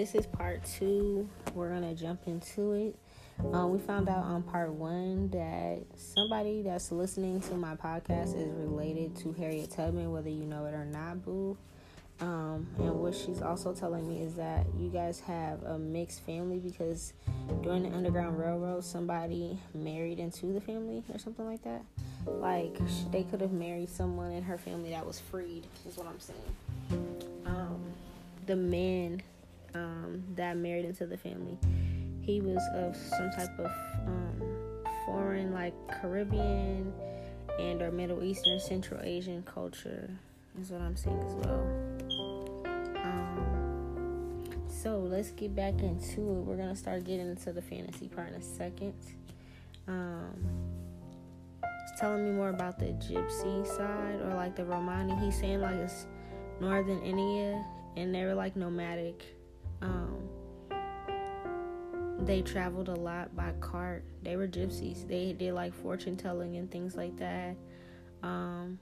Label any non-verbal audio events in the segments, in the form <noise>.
this is part two. We're gonna jump into it. Um, we found out on part one that somebody that's listening to my podcast is related to Harriet Tubman, whether you know it or not, boo. Um, and what she's also telling me is that you guys have a mixed family because during the Underground Railroad, somebody married into the family or something like that. Like they could have married someone in her family that was freed, is what I'm saying. Um, the man um, that married into the family, he was of some type of um, foreign, like Caribbean and or Middle Eastern, Central Asian culture, is what I'm saying as well. Um, so let's get back into it. We're gonna start getting into the fantasy part in a second. Um, telling me more about the gypsy side or like the Romani. He's saying like it's northern India and they were like nomadic. Um, they traveled a lot by cart. They were gypsies. They did like fortune telling and things like that. Um,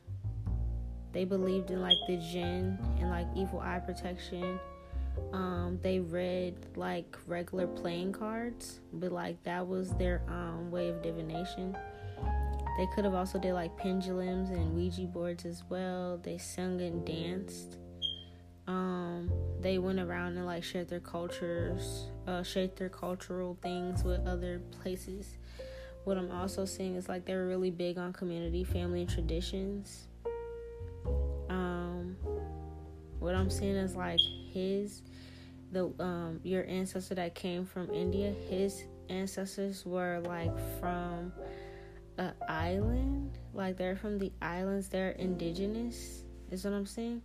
they believed in like the jinn and like evil eye protection. Um, they read like regular playing cards, but like that was their um, way of divination. They could have also did like pendulums and Ouija boards as well. They sung and danced. Um, they went around and like shared their cultures, uh, shared their cultural things with other places. What I'm also seeing is like they were really big on community, family, and traditions. Um, what I'm seeing is like his, the um, your ancestor that came from India. His ancestors were like from an island, like they're from the islands. They're indigenous. Is what I'm saying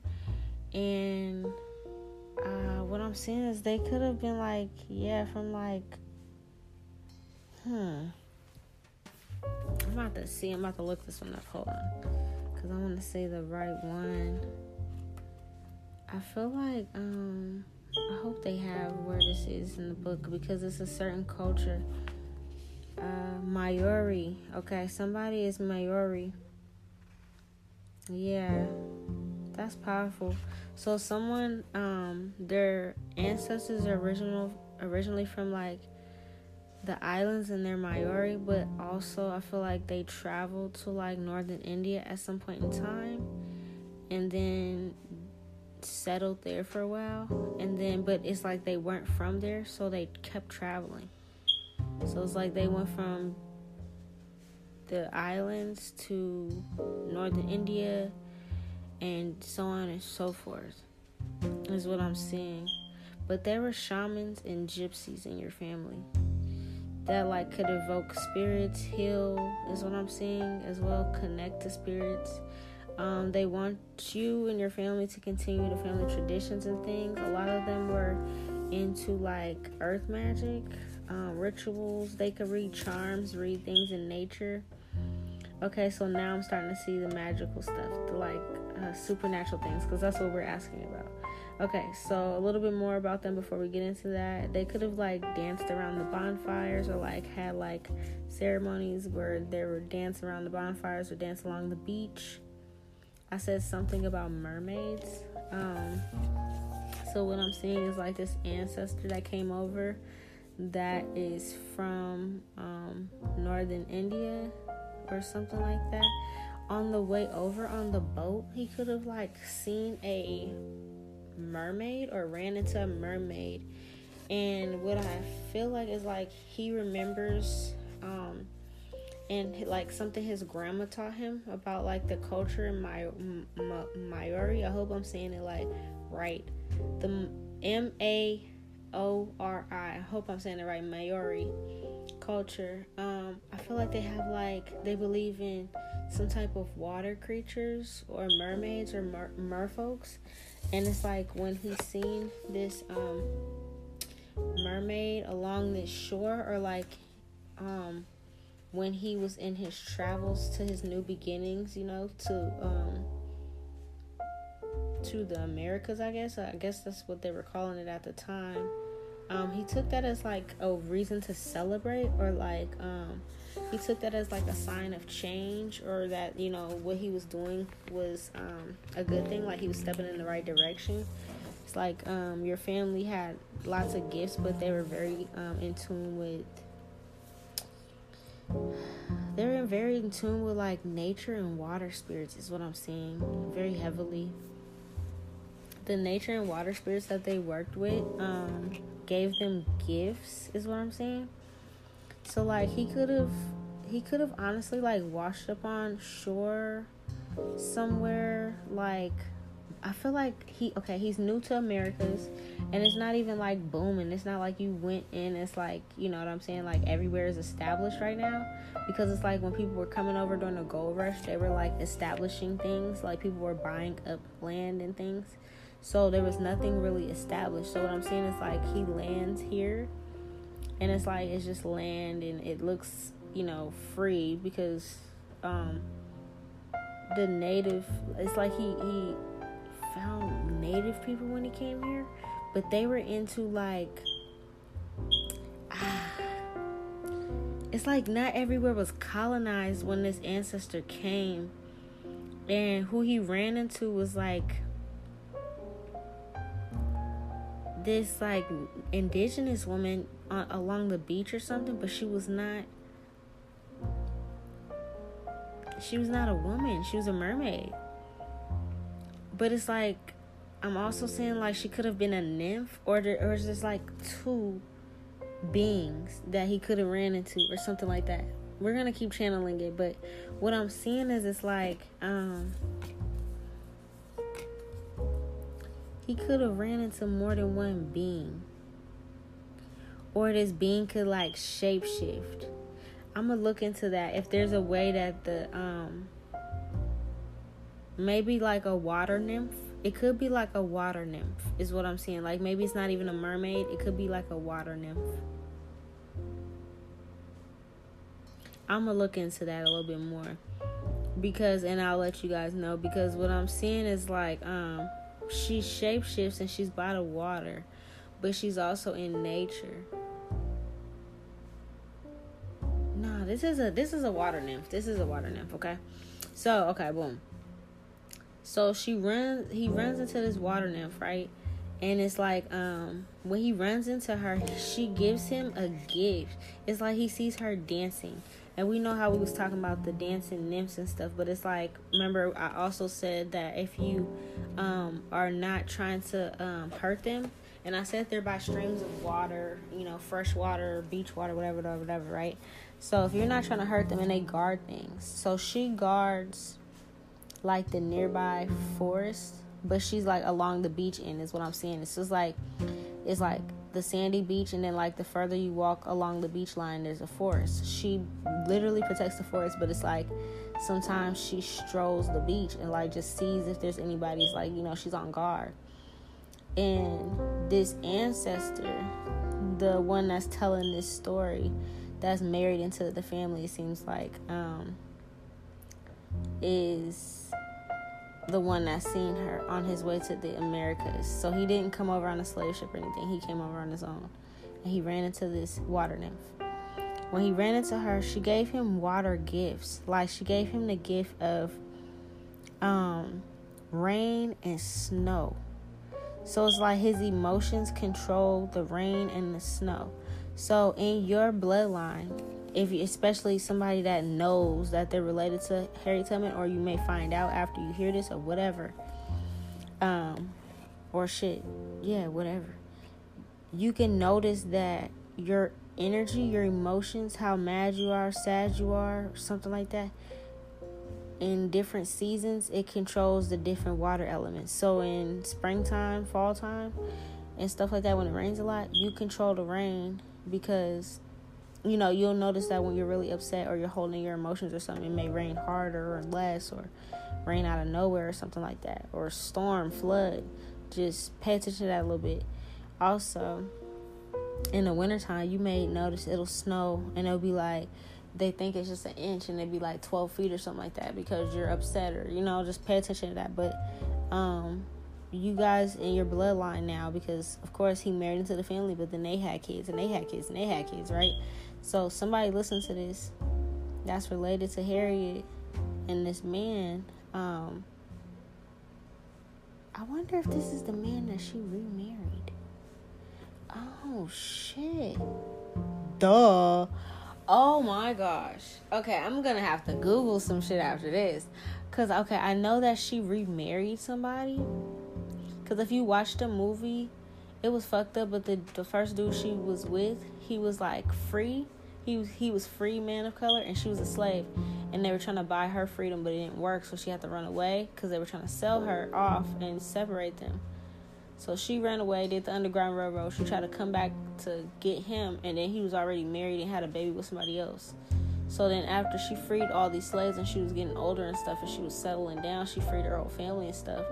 and uh, what I'm seeing is they could have been like, yeah, from like, hmm. I'm about to see. I'm about to look this one up. Hold on, because I want to say the right one. I feel like um, I hope they have where this is in the book because it's a certain culture. Uh, Maori. Okay, somebody is Maori. Yeah, that's powerful. So someone, um, their ancestors are original originally from like the islands and they're Maori, but also I feel like they traveled to like northern India at some point in time, and then settled there for a while, and then but it's like they weren't from there, so they kept traveling. So it's like they went from the islands to northern India and so on and so forth is what I'm seeing. But there were shamans and gypsies in your family that like could evoke spirits, heal is what I'm seeing as well, connect to spirits. Um, they want you and your family to continue the family traditions and things. A lot of them were into like earth magic, um, rituals. They could read charms, read things in nature. Okay, so now I'm starting to see the magical stuff, the like uh, supernatural things, because that's what we're asking about. Okay, so a little bit more about them before we get into that. They could have like danced around the bonfires or like had like ceremonies where they were dance around the bonfires or dance along the beach. I said something about mermaids. Um, so what I'm seeing is like this ancestor that came over that is from um, northern India or something like that. On the way over on the boat, he could have like seen a mermaid or ran into a mermaid. And what I feel like is like he remembers um and like something his grandma taught him about like the culture in my Maori. I hope I'm saying it like right. The M A O R I. I hope I'm saying it right. Maori culture. Um, I feel like they have like they believe in some type of water creatures or mermaids or mer- merfolks, and it's like when he's seen this um mermaid along this shore or like um when he was in his travels to his new beginnings, you know, to um to the Americas, I guess. I guess that's what they were calling it at the time um, he took that as like a reason to celebrate or like um, he took that as like a sign of change or that you know what he was doing was um, a good thing like he was stepping in the right direction it's Like um, your family had lots of gifts, but they were very um, in tune with. They're very in tune with like nature and water spirits, is what I'm seeing very heavily. The nature and water spirits that they worked with um, gave them gifts, is what I'm saying. So like he could have, he could have honestly like washed up on shore somewhere like I feel like he okay, he's new to Americas and it's not even like booming. It's not like you went in, it's like, you know what I'm saying, like everywhere is established right now. Because it's like when people were coming over during the gold rush, they were like establishing things, like people were buying up land and things. So there was nothing really established. So what I'm saying is like he lands here and it's like it's just land and it looks, you know, free because um the native it's like he he found native people when he came here, but they were into like ah, it's like not everywhere was colonized when this ancestor came. And who he ran into was like this like indigenous woman on, along the beach or something, but she was not she was not a woman. She was a mermaid. But it's like I'm also saying like she could have been a nymph or there, or just like two beings that he could have ran into or something like that. We're gonna keep channeling it, but what I'm seeing is it's like um he could have ran into more than one being. Or this being could like shapeshift. I'm gonna look into that if there's a way that the um maybe like a water nymph. It could be like a water nymph, is what I'm seeing. Like maybe it's not even a mermaid, it could be like a water nymph. I'm gonna look into that a little bit more because, and I'll let you guys know because what I'm seeing is like, um, she shapeshifts and she's by the water, but she's also in nature. This is a this is a water nymph. This is a water nymph. Okay, so okay, boom. So she runs he runs into this water nymph, right? And it's like um when he runs into her, she gives him a gift. It's like he sees her dancing. And we know how we was talking about the dancing nymphs and stuff, but it's like remember I also said that if you um are not trying to um hurt them, and I said they're by streams of water, you know, fresh water, beach water, whatever, whatever, whatever, right? So if you're not trying to hurt them and they guard things. So she guards like the nearby forest, but she's like along the beach end is what I'm seeing. It's just like it's like the sandy beach and then like the further you walk along the beach line there's a forest. She literally protects the forest, but it's like sometimes she strolls the beach and like just sees if there's anybody's like, you know, she's on guard. And this ancestor, the one that's telling this story, that's married into the family, it seems like, um, is the one that seen her on his way to the Americas. So he didn't come over on a slave ship or anything. He came over on his own. And he ran into this water nymph. When he ran into her, she gave him water gifts. Like she gave him the gift of um rain and snow. So it's like his emotions control the rain and the snow. So in your bloodline, if you, especially somebody that knows that they're related to Harriet Tubman, or you may find out after you hear this or whatever, um, or shit, yeah, whatever. You can notice that your energy, your emotions, how mad you are, sad you are, something like that. In different seasons, it controls the different water elements. So in springtime, fall time, and stuff like that, when it rains a lot, you control the rain because you know, you'll notice that when you're really upset or you're holding your emotions or something, it may rain harder or less or rain out of nowhere or something like that. Or storm, flood. Just pay attention to that a little bit. Also, in the wintertime, you may notice it'll snow and it'll be like, they think it's just an inch and it'd be like 12 feet or something like that because you're upset or, you know, just pay attention to that. But, um, you guys in your bloodline now because of course he married into the family but then they had kids and they had kids and they had kids right so somebody listen to this that's related to Harriet and this man. Um, I wonder if this is the man that she remarried. Oh shit. Duh. Oh my gosh. Okay, I'm gonna have to Google some shit after this. Cause okay, I know that she remarried somebody. Cause if you watch the movie, it was fucked up. But the the first dude she was with, he was like free. He was he was free man of color, and she was a slave. And they were trying to buy her freedom, but it didn't work. So she had to run away because they were trying to sell her off and separate them. So she ran away, did the Underground Railroad. She tried to come back to get him, and then he was already married and had a baby with somebody else. So then, after she freed all these slaves and she was getting older and stuff, and she was settling down, she freed her whole family and stuff.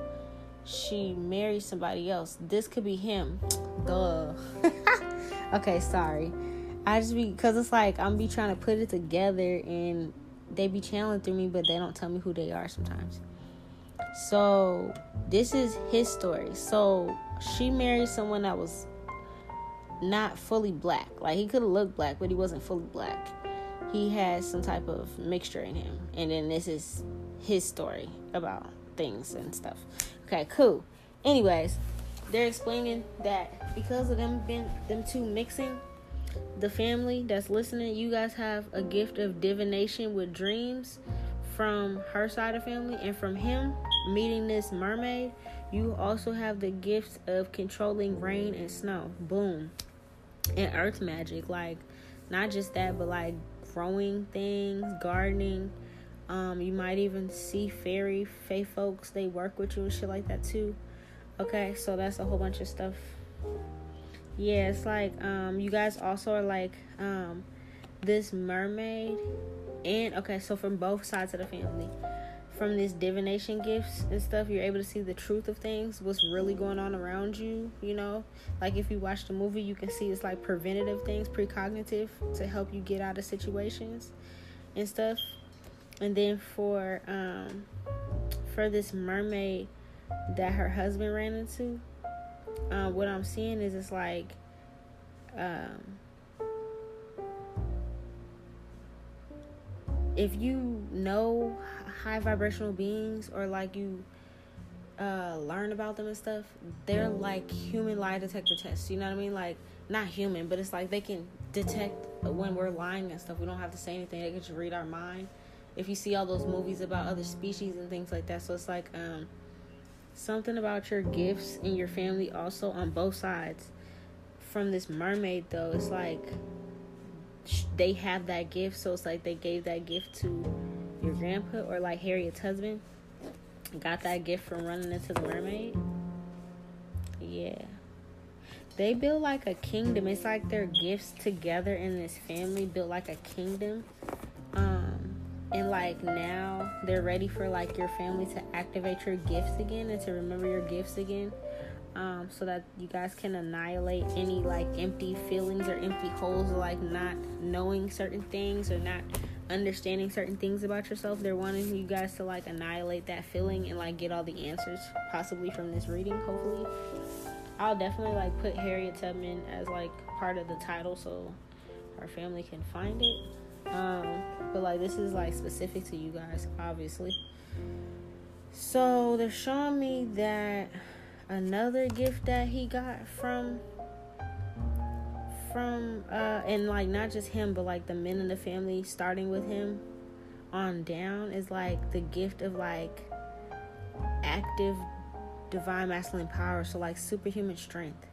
She married somebody else. This could be him. Duh. <laughs> okay, sorry. I just be because it's like I'm be trying to put it together and they be channeling through me, but they don't tell me who they are sometimes. So this is his story. So she married someone that was not fully black. Like he could have looked black, but he wasn't fully black. He had some type of mixture in him. And then this is his story about things and stuff. Okay, cool. Anyways, they're explaining that because of them being them two mixing, the family that's listening, you guys have a gift of divination with dreams from her side of family and from him meeting this mermaid, you also have the gifts of controlling rain and snow. Boom. And earth magic. Like, not just that, but like growing things, gardening. Um, you might even see fairy, fae folks, they work with you and shit like that too. Okay, so that's a whole bunch of stuff. Yeah, it's like um you guys also are like um this mermaid and okay, so from both sides of the family from this divination gifts and stuff, you're able to see the truth of things, what's really going on around you, you know? Like if you watch the movie, you can see it's like preventative things, precognitive to help you get out of situations and stuff. And then for um for this mermaid that her husband ran into, uh, what I'm seeing is it's like um if you know high vibrational beings or like you uh, learn about them and stuff, they're like human lie detector tests. You know what I mean? Like not human, but it's like they can detect when we're lying and stuff. We don't have to say anything. They can just read our mind. If you see all those movies about other species and things like that, so it's like um, something about your gifts and your family also on both sides. From this mermaid though, it's like they have that gift, so it's like they gave that gift to your grandpa or like Harriet's husband got that gift from running into the mermaid. Yeah. They build like a kingdom. It's like their gifts together in this family built like a kingdom. And like now they're ready for like your family to activate your gifts again and to remember your gifts again. Um, so that you guys can annihilate any like empty feelings or empty holes or like not knowing certain things or not understanding certain things about yourself. They're wanting you guys to like annihilate that feeling and like get all the answers possibly from this reading, hopefully. I'll definitely like put Harriet Tubman as like part of the title so our family can find it. Um, but like this is like specific to you guys, obviously. So they're showing me that another gift that he got from from uh and like not just him but like the men in the family starting with him on down is like the gift of like active divine masculine power so like superhuman strength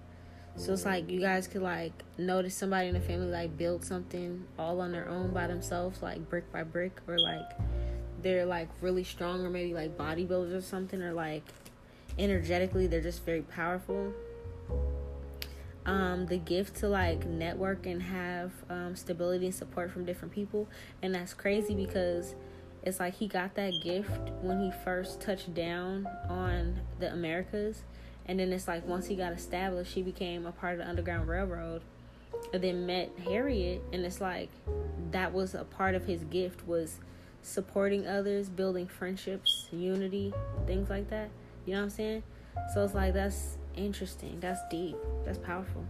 so it's like you guys could like notice somebody in the family like build something all on their own by themselves like brick by brick or like they're like really strong or maybe like bodybuilders or something or like energetically they're just very powerful um, the gift to like network and have um, stability and support from different people. And that's crazy because it's like he got that gift when he first touched down on the Americas. And then it's like once he got established, he became a part of the Underground Railroad. And then met Harriet, and it's like that was a part of his gift was supporting others, building friendships, unity, things like that. You know what I'm saying? So it's like that's interesting. That's deep. That's powerful.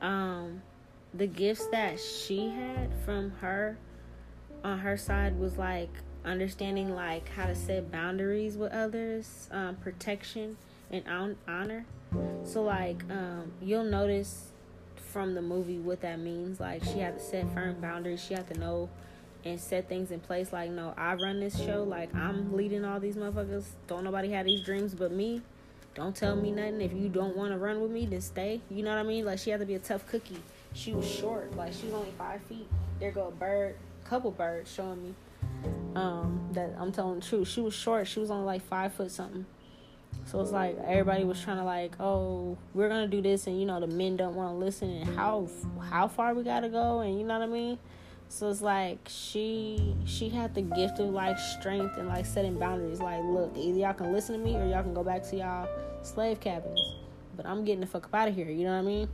Um, the gifts that she had from her on her side was like understanding like how to set boundaries with others, um, protection and on- honor. So like um, you'll notice from the movie what that means. Like she had to set firm boundaries. She had to know and set things in place. Like no, I run this show. Like I'm leading all these motherfuckers. Don't nobody have these dreams but me. Don't tell me nothing. If you don't want to run with me, then stay. You know what I mean? Like she had to be a tough cookie. She was short. Like she was only five feet. There go a bird, couple birds showing me um, that I'm telling the truth. She was short. She was only like five foot something. So it's like everybody was trying to like, oh, we're gonna do this, and you know the men don't want to listen, and how how far we gotta go, and you know what I mean. So it's like she she had the gift of like strength and like setting boundaries. Like, look, either y'all can listen to me or y'all can go back to y'all slave cabins. But I'm getting the fuck up out of here. You know what I mean?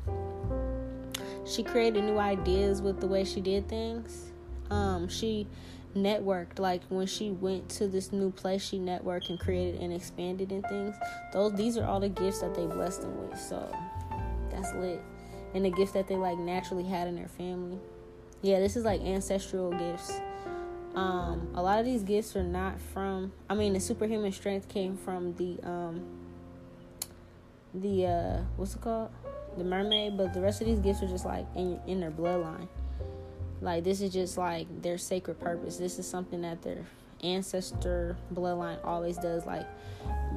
She created new ideas with the way she did things. Um, she networked. Like when she went to this new place she networked and created and expanded in things. Those these are all the gifts that they blessed them with. So that's lit. And the gifts that they like naturally had in their family. Yeah this is like ancestral gifts. Um a lot of these gifts are not from i mean the superhuman strength came from the um the uh what's it called? The mermaid. But the rest of these gifts are just like in in their bloodline like this is just like their sacred purpose. This is something that their ancestor bloodline always does. Like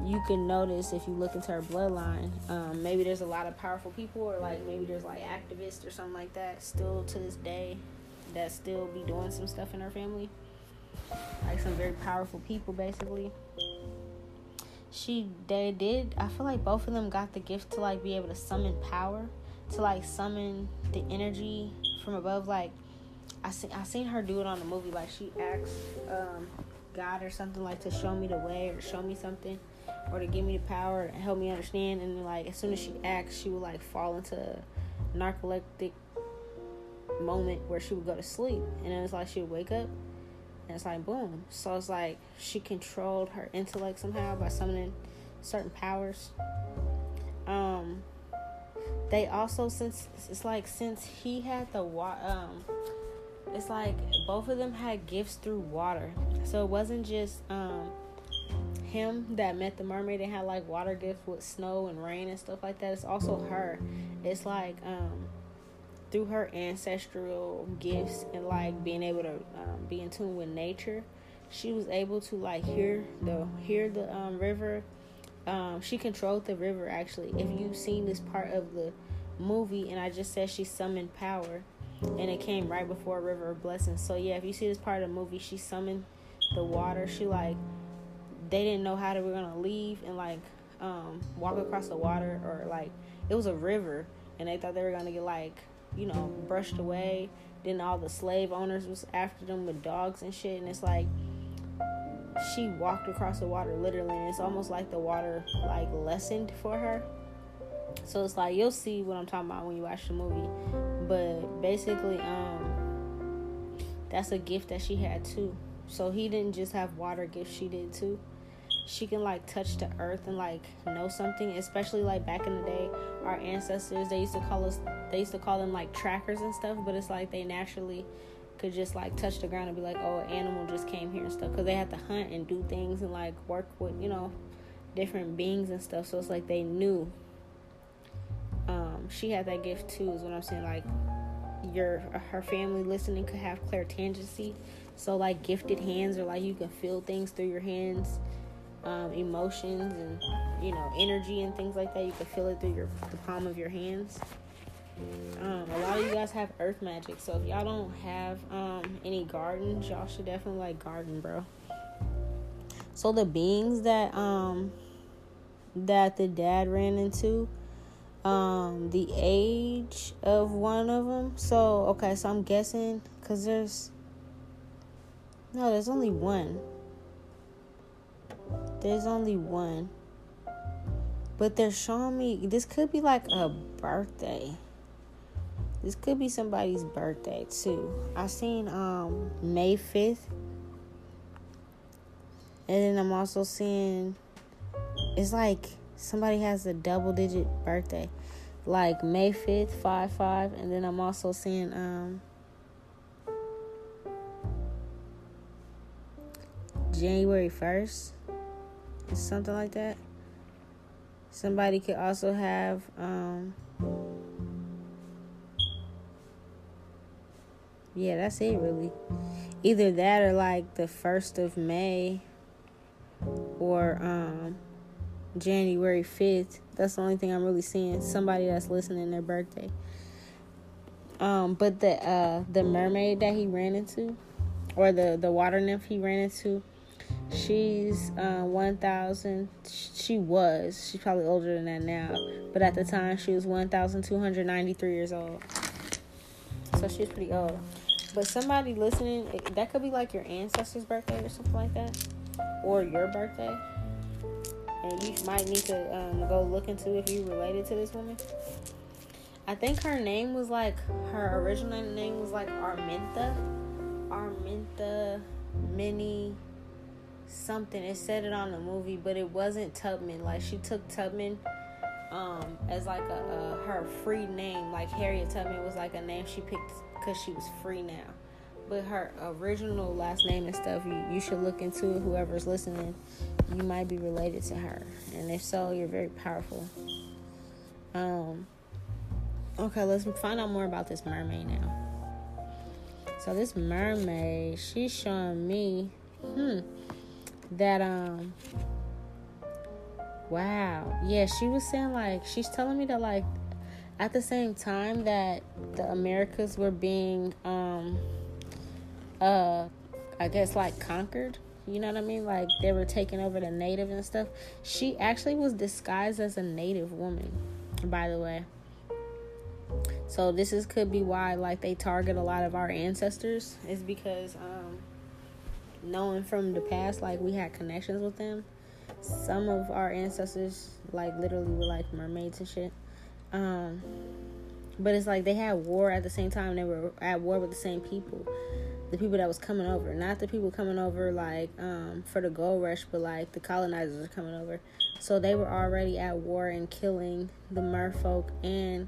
you can notice if you look into her bloodline, um, maybe there's a lot of powerful people, or like maybe there's like activists or something like that still to this day that still be doing some stuff in her family. Like some very powerful people, basically. She they did. I feel like both of them got the gift to like be able to summon power, to like summon the energy from above. Like I see I seen her do it on the movie. Like she asked um, God or something like to show me the way or show me something or to give me the power to help me understand. And like as soon as she asked, she would like fall into a narcoleptic moment where she would go to sleep, and it was like she would wake up. And it's like boom. So it's like she controlled her intellect somehow by summoning certain powers. Um, they also since it's like since he had the um it's like both of them had gifts through water. So it wasn't just um him that met the mermaid and had like water gifts with snow and rain and stuff like that. It's also her. It's like um through her ancestral gifts and like being able to um, be in tune with nature, she was able to like hear the hear the um, river. Um, she controlled the river actually. If you've seen this part of the movie, and I just said she summoned power and it came right before River of Blessings. So yeah, if you see this part of the movie, she summoned the water. She like they didn't know how they were gonna leave and like um, walk across the water or like it was a river and they thought they were gonna get like you know brushed away. Then all the slave owners was after them with dogs and shit, and it's like she walked across the water literally, and it's almost like the water like lessened for her so it's like you'll see what I'm talking about when you watch the movie. But basically, um, that's a gift that she had too. So he didn't just have water gifts; she did too. She can like touch the earth and like know something, especially like back in the day, our ancestors they used to call us they used to call them like trackers and stuff. But it's like they naturally could just like touch the ground and be like, oh, an animal just came here and stuff, because they had to hunt and do things and like work with you know different beings and stuff. So it's like they knew she had that gift too. Is what I'm saying. Like your her family listening could have clairtangency. So like gifted hands, or like you can feel things through your hands, um, emotions and you know energy and things like that. You can feel it through your the palm of your hands. Um, a lot of you guys have earth magic, so if y'all don't have um, any gardens, y'all should definitely like garden, bro. So the beings that um that the dad ran into, um the age of one of them. So, okay, so I'm guessing cuz there's No, there's only one. There's only one. But they're showing me this could be like a birthday. This could be somebody's birthday too. I seen um May 5th. And then I'm also seeing it's like somebody has a double digit birthday like may 5th 5 5 and then i'm also seeing um January 1st. Something like that. Somebody could also have um Yeah, that's it really. Either that or like the 1st of May or um January 5th. That's the only thing I'm really seeing. Somebody that's listening their birthday. Um, but the uh the mermaid that he ran into, or the the water nymph he ran into, she's uh, 1,000. She was. She's probably older than that now. But at the time, she was 1,293 years old. So she's pretty old. But somebody listening, that could be like your ancestor's birthday or something like that, or your birthday and you might need to um, go look into if you related to this woman. I think her name was like her original name was like Arminta, Arminta Minnie something. It said it on the movie, but it wasn't Tubman. Like she took Tubman um, as like a, a her free name. Like Harriet Tubman was like a name she picked because she was free now but her original last name and stuff, you, you should look into it. Whoever's listening, you might be related to her. And if so, you're very powerful. Um, okay, let's find out more about this mermaid now. So this mermaid, she's showing me, hmm, that um, wow, yeah, she was saying like she's telling me that like at the same time that the Americas were being um uh I guess like conquered. You know what I mean? Like they were taking over the native and stuff. She actually was disguised as a native woman, by the way. So this is could be why like they target a lot of our ancestors is because um knowing from the past like we had connections with them. Some of our ancestors like literally were like mermaids and shit. Um but it's like they had war at the same time they were at war with the same people the people that was coming over, not the people coming over like um, for the gold rush, but like the colonizers are coming over. So they were already at war and killing the merfolk and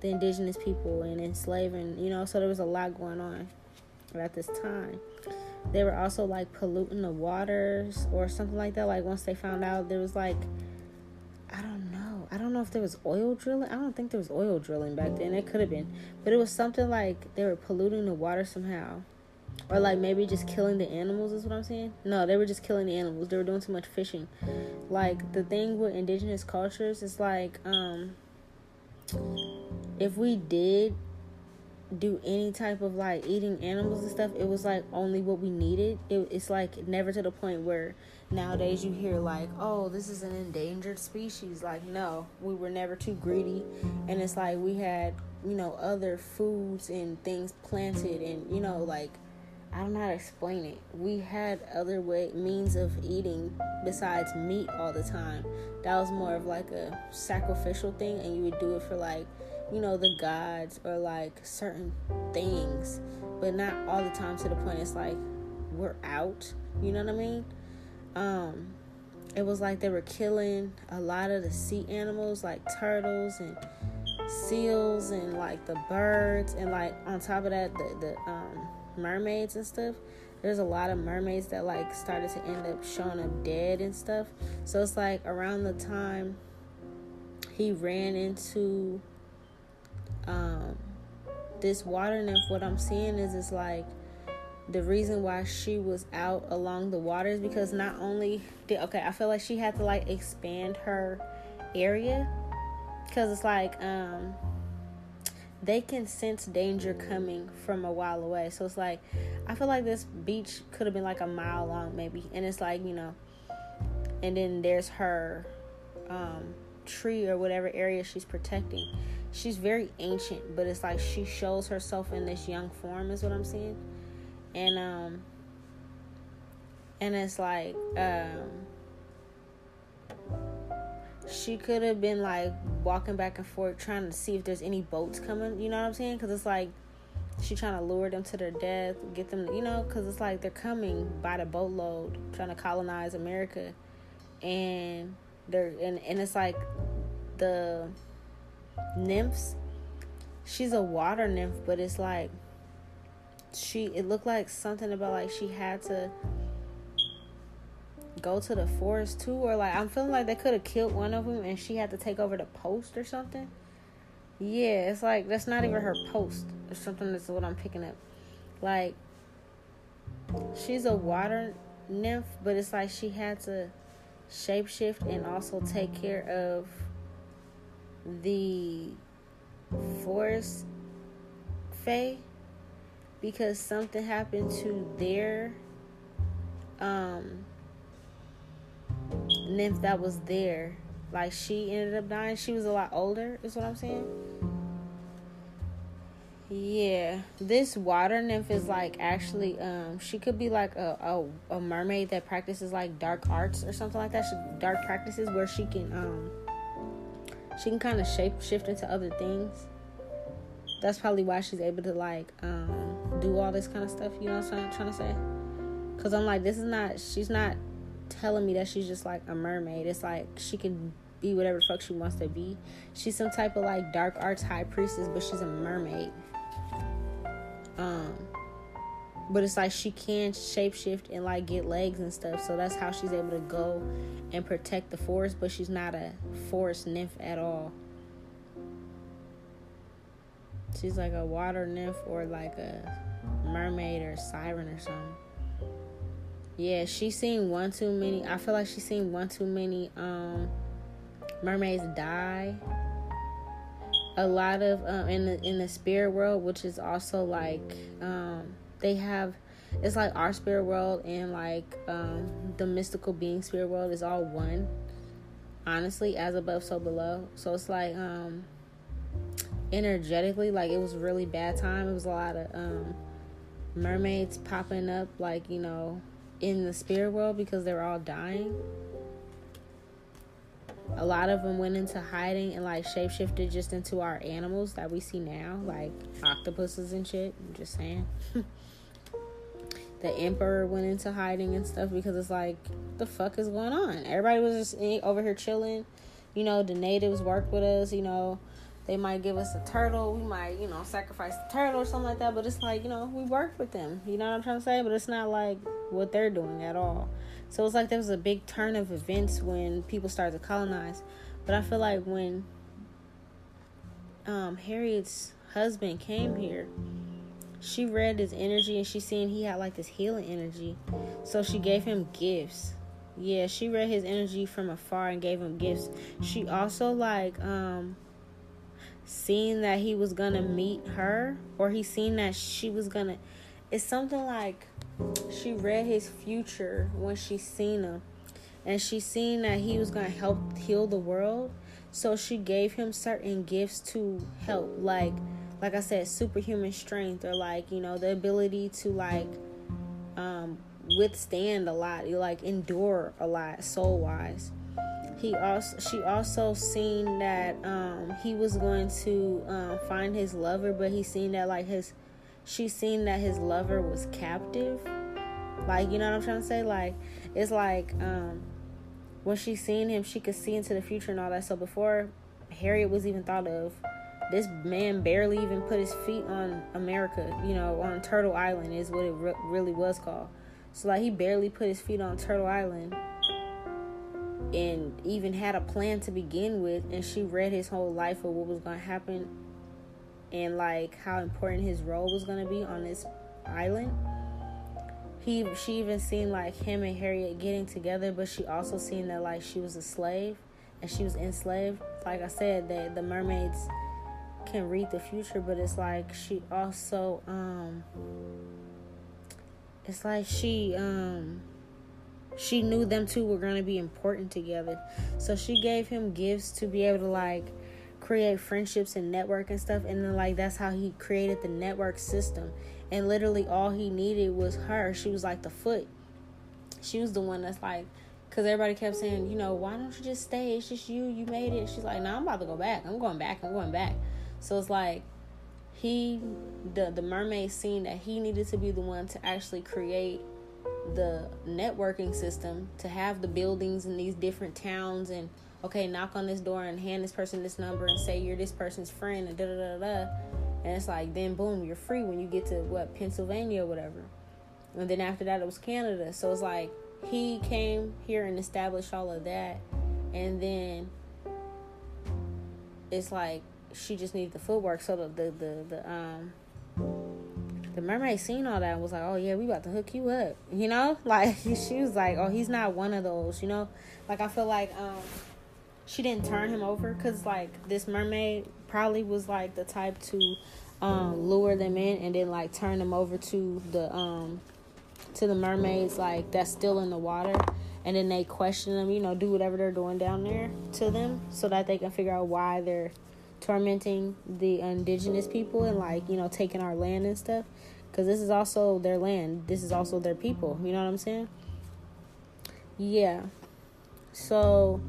the indigenous people and enslaving, you know. So there was a lot going on at this time. They were also like polluting the waters or something like that. Like once they found out there was like I don't know. I don't know if there was oil drilling. I don't think there was oil drilling back then. It could have been. But it was something like they were polluting the water somehow. Or like maybe just killing the animals is what I'm saying. No, they were just killing the animals. They were doing too much fishing. Like the thing with indigenous cultures is like um if we did do any type of like eating animals and stuff, it was like only what we needed. It, it's like never to the point where nowadays you hear like, oh, this is an endangered species. Like, no, we were never too greedy, and it's like we had you know other foods and things planted, and you know like I don't know how to explain it. We had other way means of eating besides meat all the time. That was more of like a sacrificial thing, and you would do it for like, you know, the gods or like certain things, but not all the time to the point it's like we're out. You know what I mean? Um, it was like they were killing a lot of the sea animals, like turtles and seals and like the birds, and like on top of that, the the um mermaids and stuff there's a lot of mermaids that like started to end up showing up dead and stuff. So it's like around the time he ran into um this water nymph what i'm seeing is it's like the reason why she was out along the waters because not only did okay i feel like she had to like expand her area. Because it's like um they can sense danger coming from a while away. So it's like I feel like this beach could have been like a mile long maybe. And it's like, you know, and then there's her um, tree or whatever area she's protecting. She's very ancient, but it's like she shows herself in this young form is what I'm seeing. And um and it's like um she could have been like walking back and forth trying to see if there's any boats coming. You know what I'm saying? Because it's like she trying to lure them to their death, get them, you know, because it's like they're coming by the boatload trying to colonize America, and they're and and it's like the nymphs. She's a water nymph, but it's like she. It looked like something about like she had to go to the forest too, or like I'm feeling like they could have killed one of them and she had to take over the post or something. Yeah, it's like that's not even her post or something. That's what I'm picking up. Like she's a water nymph, but it's like she had to shapeshift and also take care of the forest fae because something happened to their um nymph that was there. Like she ended up dying. She was a lot older, is what I'm saying. Yeah, this water nymph is like actually um she could be like a, a, a mermaid that practices like dark arts or something like that. She, dark practices where she can um she can kind of shape shift into other things. That's probably why she's able to like um do all this kind of stuff. You know what I'm trying to say? Cause I'm like this is not she's not telling me that she's just like a mermaid. It's like she can be whatever fuck she wants to be. She's some type of like dark arts high priestess, but she's a mermaid. Um, but it's like she can shapeshift and like get legs and stuff. So that's how she's able to go and protect the forest. But she's not a forest nymph at all. She's like a water nymph or like a mermaid or siren or something. Yeah, she's seen one too many. I feel like she's seen one too many um mermaids die a lot of um, in the in the spirit world, which is also like um, they have it's like our spirit world and like um, the mystical being spirit world is all one. Honestly, as above, so below. So it's like um, energetically, like it was really bad time. It was a lot of um, mermaids popping up, like you know, in the spirit world because they're all dying a lot of them went into hiding and like shapeshifted just into our animals that we see now, like octopuses and shit. I'm just saying. <laughs> the emperor went into hiding and stuff because it's like, the fuck is going on? Everybody was just over here chilling. You know, the natives worked with us. You know, they might give us a turtle. We might, you know, sacrifice the turtle or something like that. But it's like, you know, we work with them. You know what I'm trying to say? But it's not like what they're doing at all. So it's like there was a big turn of events when people started to colonize. But I feel like when um, Harriet's husband came here, she read his energy and she seen he had like this healing energy. So she gave him gifts. Yeah, she read his energy from afar and gave him gifts. She also like um seen that he was gonna meet her or he seen that she was gonna it's something like she read his future when she seen him and she seen that he was to help heal the world so she gave him certain gifts to help like like i said superhuman strength or like you know the ability to like um withstand a lot you like endure a lot soul wise he also she also seen that um he was going to um, find his lover but he seen that like his she seen that his lover was captive. Like, you know what I'm trying to say? Like, it's like um, when she seen him, she could see into the future and all that. So before Harriet was even thought of, this man barely even put his feet on America. You know, on Turtle Island is what it re- really was called. So like, he barely put his feet on Turtle Island. And even had a plan to begin with, and she read his whole life of what was gonna happen and like how important his role was gonna be on this island. He she even seen like him and Harriet getting together, but she also seen that like she was a slave and she was enslaved. Like I said, that the mermaids can read the future, but it's like she also um it's like she um she knew them two were going to be important together. So she gave him gifts to be able to like create friendships and network and stuff. And then like that's how he created the network system. And literally all he needed was her. She was like the foot. She was the one that's like because everybody kept saying you know why don't you just stay? It's just you. You made it. She's like no i'm about to go back. I'm going back. I'm going back. So it's like he the the mermaid seen that he needed to be the one to actually create the networking system to have the buildings in these different towns and okay, knock on this door and hand this person this number and say you're this person's friend and da da da da. And it's like, then boom, you're free when you get to what, Pennsylvania or whatever. And then after that, it was Canada. So it's like he came here and established all of that, and then it's like she just needs the footwork. So the the the, the um the mermaid seen all that and was like, "Oh yeah, we about to hook you up," you know. <laughs> Like she was like, "Oh, he's not one of those," you know. Like I feel like um she didn't turn him over because like this mermaid probably was like the type to um lure them in and then like turn them over to the um to the mermaids like that's still in the water and then they question them you know do whatever they're doing down there to them so that they can figure out why they're tormenting the indigenous people and like you know taking our land and stuff because this is also their land. This is also their people. You know what i'm saying? Yeah. So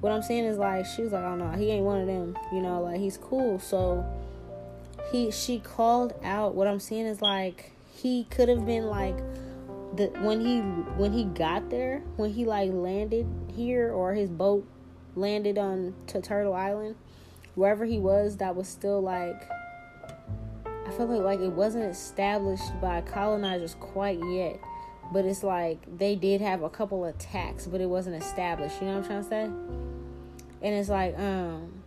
what i'm saying is like she was like oh no he ain't one of them. You know like he's cool. So he she called out. What i'm saying is like he could have been like the when he when he got there when he like landed here or his boat landed on to turtle island wherever he was that was still like I feel like like it wasn't established by colonizers quite yet. But it's like they did have a couple attacks, but it wasn't established. You know what I'm trying to say? And it's like, um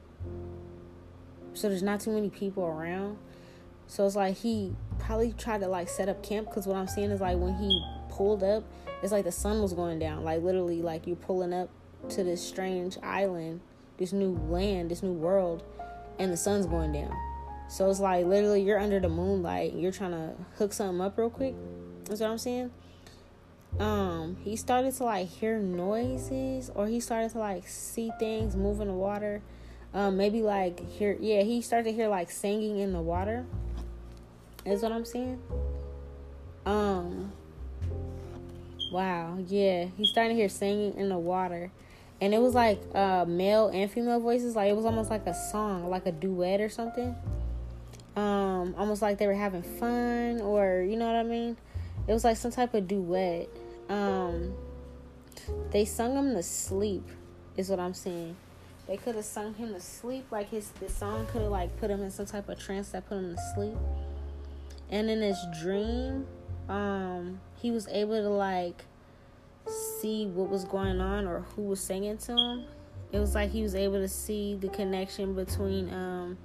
so there's not too many people around. So it's like he probably tried to like set up camp because what I'm seeing is like when he pulled up, it's like the sun was going down. Like literally, like you're pulling up to this strange island this new land, this new world, and the sun's going down. So it's like literally you're under the moonlight. You're trying to hook something up real quick. That's what I'm saying. Um, he started to like hear noises, or he started to like see things move in the water. Um, maybe like hear yeah, he started to hear like singing in the water. Is what I'm saying. Um. Wow. Yeah, he started to hear singing in the water and it was like uh, male and female voices. Like it was almost like a song, like a duet or something. Um, almost like they were having fun, or you know what I mean. It was like some type of duet. Um, they sung him to sleep, is what I'm saying. They could have sung him to sleep, like his the song could have like put him in some type of trance that put him to sleep. And in his dream, um, he was able to like see what was going on or who was singing to him. It was like he was able to see the connection between um,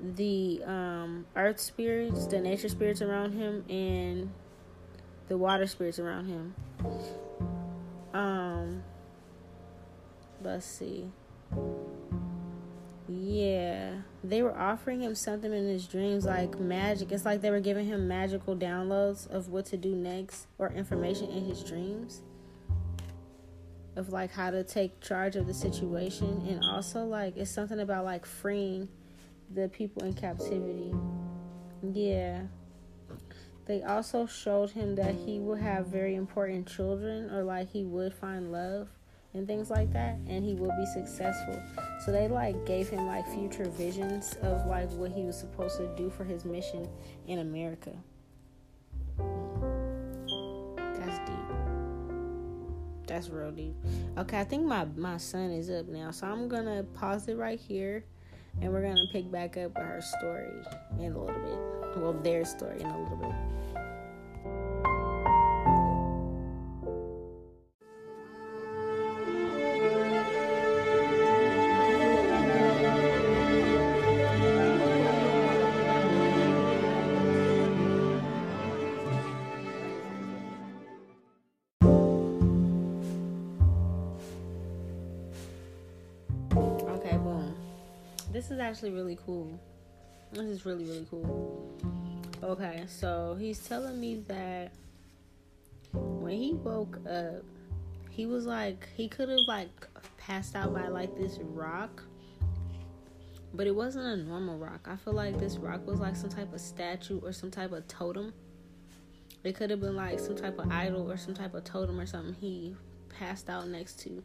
the um, earth spirits, the nature spirits around him, and the water spirits around him. Um, let's see. Yeah, they were offering him something in his dreams, like magic. It's like they were giving him magical downloads of what to do next or information in his dreams of like how to take charge of the situation. And also, like, it's something about like freeing the people in captivity. Yeah. They also showed him that he would have very important children or like he would find love and things like that and he will be successful. So they like gave him like future visions of like what he was supposed to do for his mission in america. That's deep. That's real deep. Okay i think my my son is up now so i'm gonna pause it right here and we're gonna pick back up with her story in a little bit. Well their story in a little bit actually really cool. This is really, really cool. Okay, so he's telling me that when he woke up, he was like, he could have like passed out by like this rock, but it wasn't a normal rock. I feel like this rock was like some type of statue or some type of totem. It could have been like some type of idol or some type of totem or something he passed out next to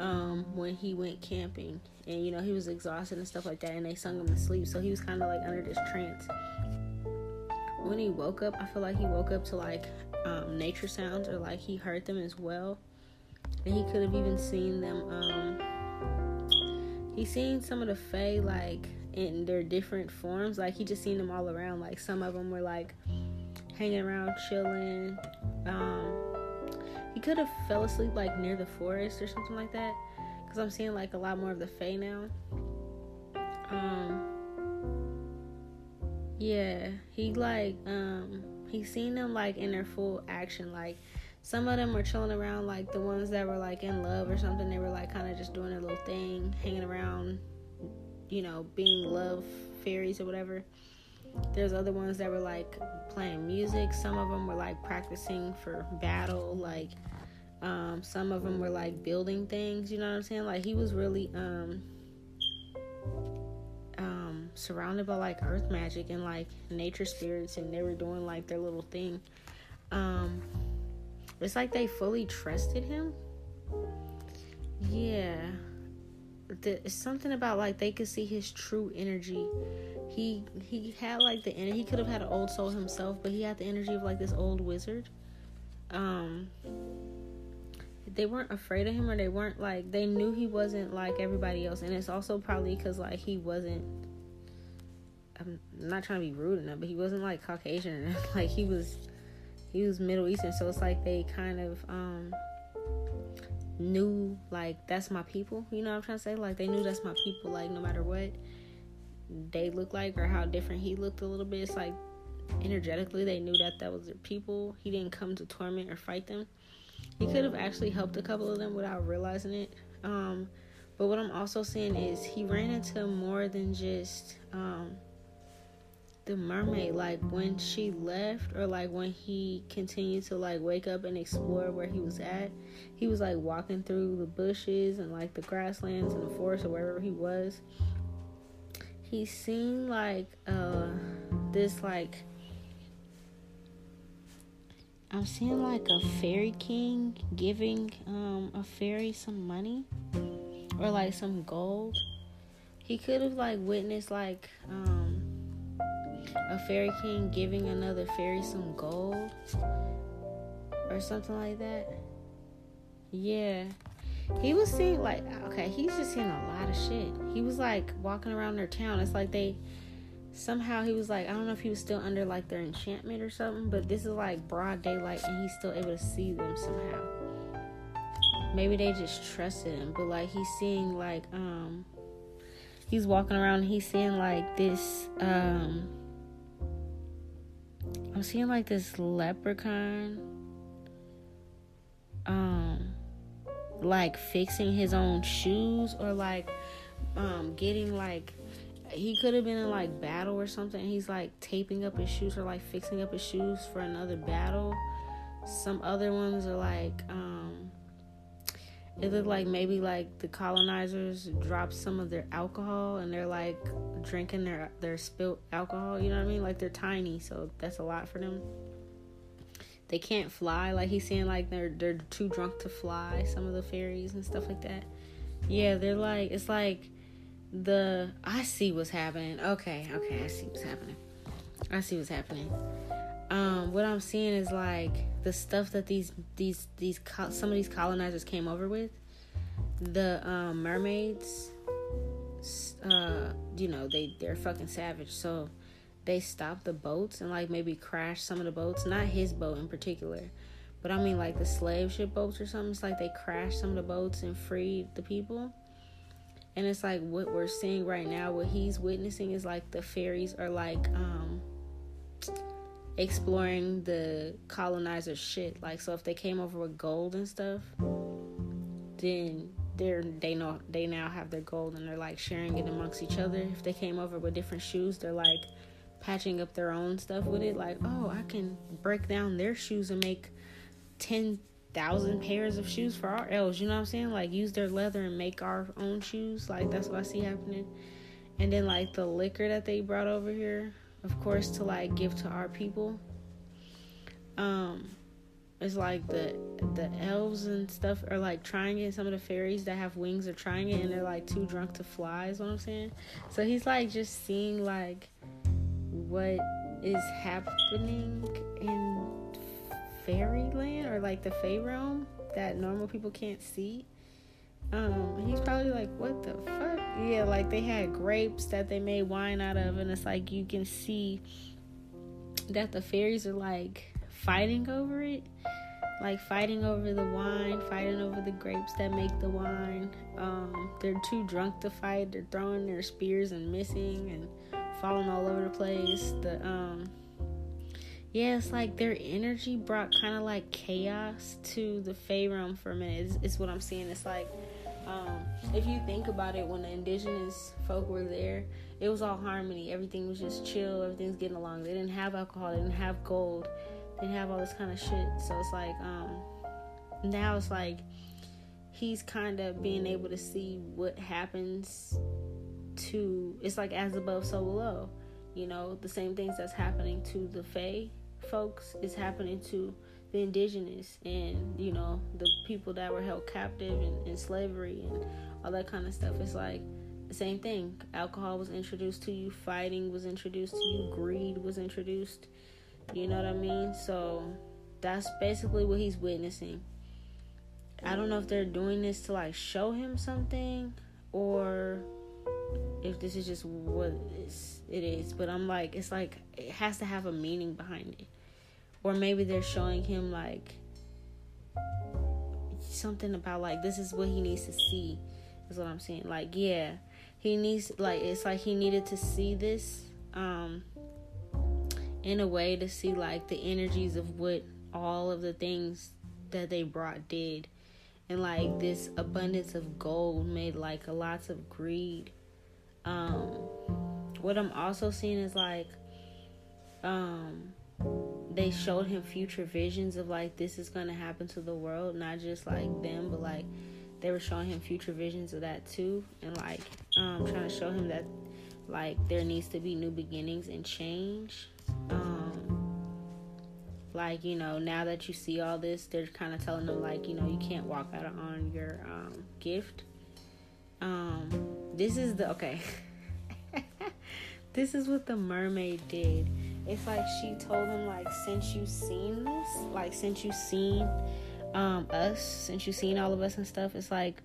um, when he went camping, and you know he was exhausted and stuff like that, and they sung him to sleep, so he was kind of like under this trance. When he woke up, I feel like he woke up to like um, nature sounds, or like he heard them as well, and he could have even seen them. Um, he seen some of the fae like in their different forms, like he just seen them all around. Like some of them were like hanging around, chilling. Um, he could have fell asleep like near the forest or something like that. Cause I'm seeing like a lot more of the Fae now. Um. Yeah, he like um he's seen them like in their full action. Like some of them were chilling around, like the ones that were like in love or something. They were like kind of just doing their little thing, hanging around, you know, being love fairies or whatever. There's other ones that were like playing music. Some of them were like practicing for battle. Like um, some of them were like building things. You know what I'm saying? Like he was really um, um, surrounded by like earth magic and like nature spirits, and they were doing like their little thing. Um, it's like they fully trusted him. Yeah the, it's something about like they could see his true energy. He he had like the. He could have had an old soul himself, but he had the energy of like this old wizard. Um, they weren't afraid of him, or they weren't like they knew he wasn't like everybody else, and it's also probably because like he wasn't. I'm not trying to be rude enough, but he wasn't like Caucasian, <laughs> like he was, he was Middle Eastern, so it's like they kind of um knew like that's my people. You know what i'm trying to say? Like they knew that's my people like no matter what they look like or how different he looked a little bit it's like energetically they knew that that was their people. He didn't come to torment or fight them. He could have actually helped a couple of them without realizing it. Um but what i'm also seeing is he ran into more than just um the mermaid like when she left or like when he continued to like wake up and explore where he was at he was like walking through the bushes and like the grasslands and the forest or wherever he was. He seemed like uh this like i'm seeing like a fairy king giving um a fairy some money or like some gold. He could have like witnessed like um a fairy king giving another fairy some gold or something like that. Yeah. He was seeing like okay, he's just seeing a lot of shit. He was like walking around their town. It's like they somehow he was like I don't know if he was still under like their enchantment or something, but this is like broad daylight and he's still able to see them somehow. Maybe they just trusted him, but like he's seeing like um he's walking around he's seeing like this um I'm seeing like this leprechaun um like fixing his own shoes or like um getting like he could have been in like battle or something. He's like taping up his shoes or like fixing up his shoes for another battle. Some other ones are like um it looked like maybe like the colonizers dropped some of their alcohol and they're like drinking their their spilt alcohol you know what i mean? Like they're tiny so that's a lot for them. They can't fly like he's saying like they're they're too drunk to fly some of the fairies and stuff like that. Yeah they're like it's like the i see what's happening. Okay okay i see what's happening. I see what's happening um what i'm seeing is like the stuff that these these these some of these colonizers came over with. The um, mermaids uh you know they they're fucking savage. So they stopped the boats and like maybe crashed some of the boats. Not his boat in particular but i mean like the slave ship boats or something. It's like they crashed some of the boats and freed the people. And it's like what we're seeing right now what he's witnessing is like the fairies are like um exploring the colonizer shit. Like, so if they came over with gold and stuff, then they're they know they now have their gold and they're like sharing it amongst each other. If they came over with different shoes, they're like patching up their own stuff with it. Like, oh, I can break down their shoes and make ten thousand pairs of shoes for our elves. You know what I'm saying? Like, use their leather and make our own shoes. Like, that's what I see happening. And then like the liquor that they brought over here of course, to like give to our people. Um, it's like the the elves and stuff are like trying it. Some of the fairies that have wings are trying it, and they're like too drunk to fly. Is what I'm saying. So he's like just seeing like what is happening in fairyland or like the fairy realm that normal people can't see. Um, he's probably like, what the fuck? Yeah, like they had grapes that they made wine out of, and it's like you can see that the fairies are like fighting over it. like fighting over the wine, fighting over the grapes that make the wine. Um, they're too drunk to fight. They're throwing their spears and missing and falling all over the place. The um, yeah, it's like their energy brought kind of like chaos to the Fey realm for a minute. It's what I'm seeing. It's like um, if you think about it, when the indigenous folk were there, it was all harmony. Everything was just chill. Everything's getting along. They didn't have alcohol. They didn't have gold and have all this kind of shit. So it's like um now it's like he's kind of being able to see what happens to it's like as above so below. You know, the same things that's happening to the Fae folks is happening to the indigenous and you know the people that were held captive in, in slavery and all that kind of stuff. It's like the same thing. Alcohol was introduced to you, fighting was introduced to you, greed was introduced you know what I mean? So that's basically what he's witnessing. I don't know if they're doing this to like show him something or if this is just what it is. But I'm like, it's like it has to have a meaning behind it. Or maybe they're showing him like something about like this is what he needs to see. Is what I'm saying. Like, yeah, he needs like it's like he needed to see this. Um in a way to see like the energies of what all of the things that they brought did and like this abundance of gold made like a lots of greed um what i'm also seeing is like um they showed him future visions of like this is gonna happen to the world not just like them but like they were showing him future visions of that too. And like um trying to show him that like there needs to be new beginnings and change. Um, like you know now that you see all this they're kind of telling them like you know you can't walk out on your um, gift. Um, this is the okay. <laughs> This is what the mermaid did it's like she told him like since you've seen this like since you've seen um us since you've seen all of us and stuff it's like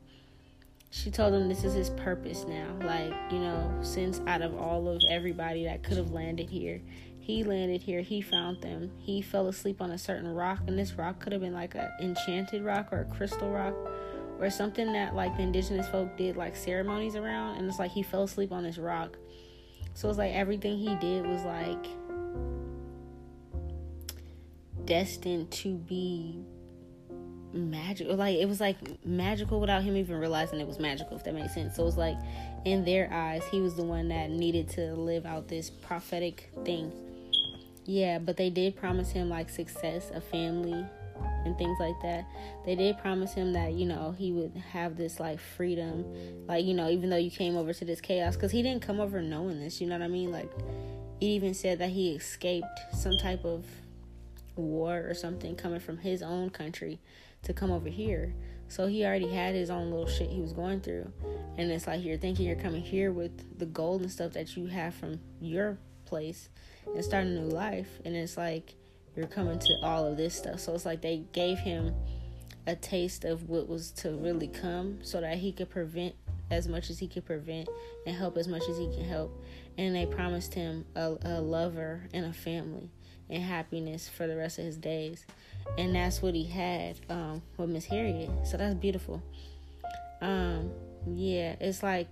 she told him this is his purpose now like you know since out of all of everybody that could have landed here he landed here, he found them. He fell asleep on a certain rock, and this rock could have been like an enchanted rock or a crystal rock or something that like the indigenous folk did like ceremonies around. And it's like he fell asleep on this rock. So it's like everything he did was like destined to be magical like it was like magical without him even realizing it was magical if that makes sense so it was like in their eyes he was the one that needed to live out this prophetic thing yeah, but they did promise him like success, a family, and things like that. They did promise him that, you know, he would have this like freedom. Like, you know, even though you came over to this chaos, because he didn't come over knowing this, you know what I mean? Like, he even said that he escaped some type of war or something coming from his own country to come over here. So he already had his own little shit he was going through. And it's like you're thinking you're coming here with the gold and stuff that you have from your place and start a new life. And it's like you're coming to all of this stuff. So it's like they gave him a taste of what was to really come so that he could prevent as much as he could prevent and help as much as he can help. And they promised him a, a lover and a family and happiness for the rest of his days. And that's what he had um, with Miss Harriet. So that's beautiful. Um, yeah, it's like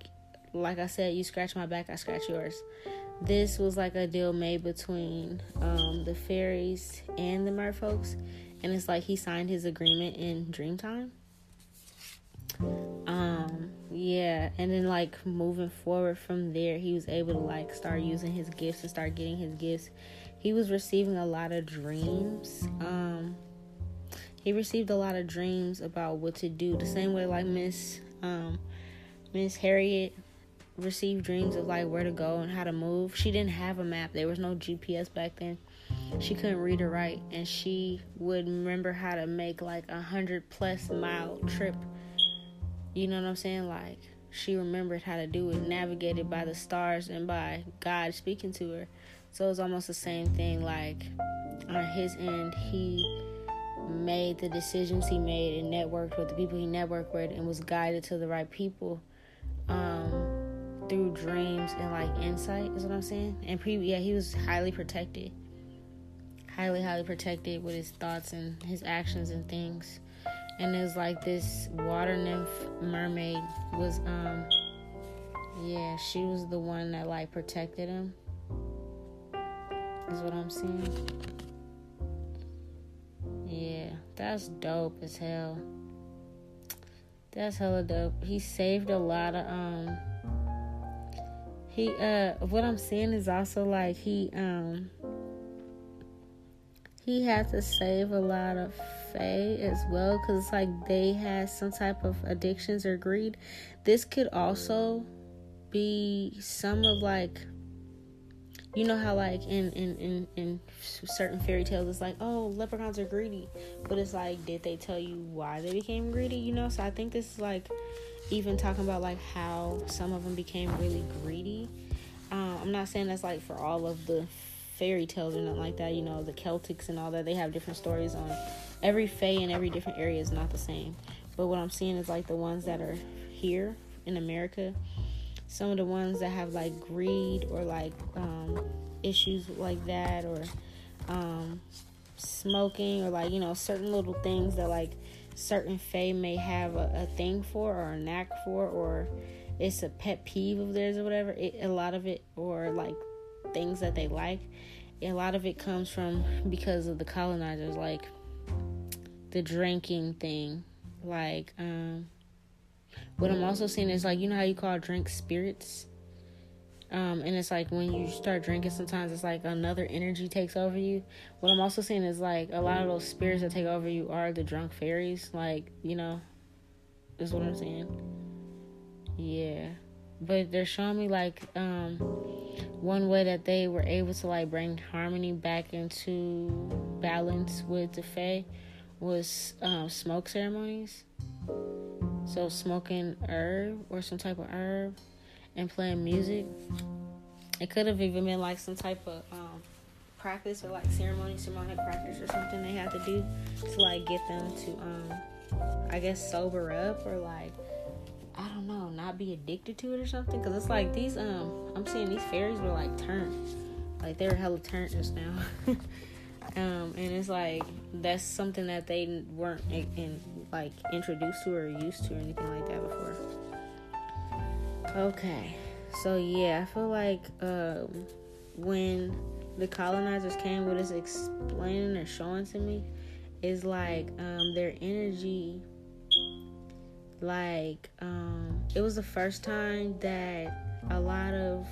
like I said, you scratch my back, I scratch yours this was like a deal made between um, the fairies and the merfolks and it's like he signed his agreement in dreamtime um yeah and then like moving forward from there he was able to like start using his gifts and start getting his gifts he was receiving a lot of dreams um he received a lot of dreams about what to do the same way like miss um miss harriet received dreams of like where to go and how to move. She didn't have a map. There was no GPS back then. She couldn't read or write, and she would remember how to make like a hundred plus mile trip. You know what I'm saying? Like she remembered how to do it, navigated by the stars and by God speaking to her. So it's almost the same thing. Like on his end, he made the decisions he made and networked with the people he networked with and was guided to the right people. Um, through dreams and like insight is what I'm saying. And pre yeah, he was highly protected. highly, highly protected with his thoughts and his actions and things. And it's like this water nymph mermaid was um yeah, she was the one that like protected him. Is what I'm seeing. Yeah, that's dope as hell. That's hella dope. He saved a lot of um he uh what I'm seeing is also like he um he had to save a lot of Fae as well because it's like they had some type of addictions or greed. This could also be some of like you know how like in in in, in certain fairy tales it's like oh leprechauns are greedy. But it's like did they tell you why they became greedy you know? So i think this is like even talking about like how some of them became really greedy. Uh, i'm not saying that's like for all of the fairy tales or nothing like that you know the celtics and all that they have different stories on every fae in every different area is not the same. But what i'm seeing is like the ones that are here in america some of the ones that have like greed or like um, issues like that or um, smoking or like you know certain little things that like certain fae may have a, a, thing for or a knack for or it's a pet peeve of theirs or whatever it, a lot of it or like things that they like a lot of it comes from because of the colonizers like the drinking thing like um what I'm also seeing is like you know how you call drinks spirits. Um, and it's like when you start drinking, sometimes it's like another energy takes over you. What I'm also seeing is like a lot of those spirits that take over you are the drunk fairies. Like, you know, is what I'm saying. Yeah. But they're showing me like um, one way that they were able to like bring harmony back into balance with the Fae was um, smoke ceremonies. So smoking herb or some type of herb and playing music. It could have even been like some type of um, practice or like ceremony, ceremonial practice or something they had to do to like get them to um, I guess sober up or like I don't know, not be addicted to it or something. Cause it's like these um I'm seeing these fairies were like turned, like they were hella turned just now. <laughs> um, and it's like that's something that they weren't in, in, like introduced to or used to or anything like that before. Okay, so yeah, I feel like um, when the colonizers came, what is explaining or showing to me is like um, their energy. Like um, it was the first time that a lot of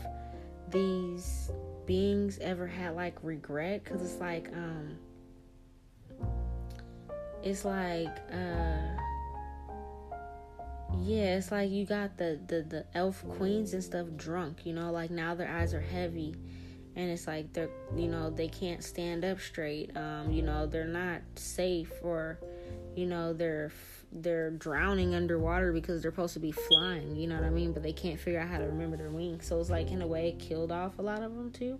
these beings ever had like regret because it's like um it's like uh yeah it's like you got the the the elf queens and stuff drunk you know like now their eyes are heavy and it's like they're you know they can't stand up straight um you know they're not safe or you know they're they're drowning underwater because they're supposed to be flying, you know what I mean? But they can't figure out how to remember their wings. So it's like in a way it killed off a lot of them too.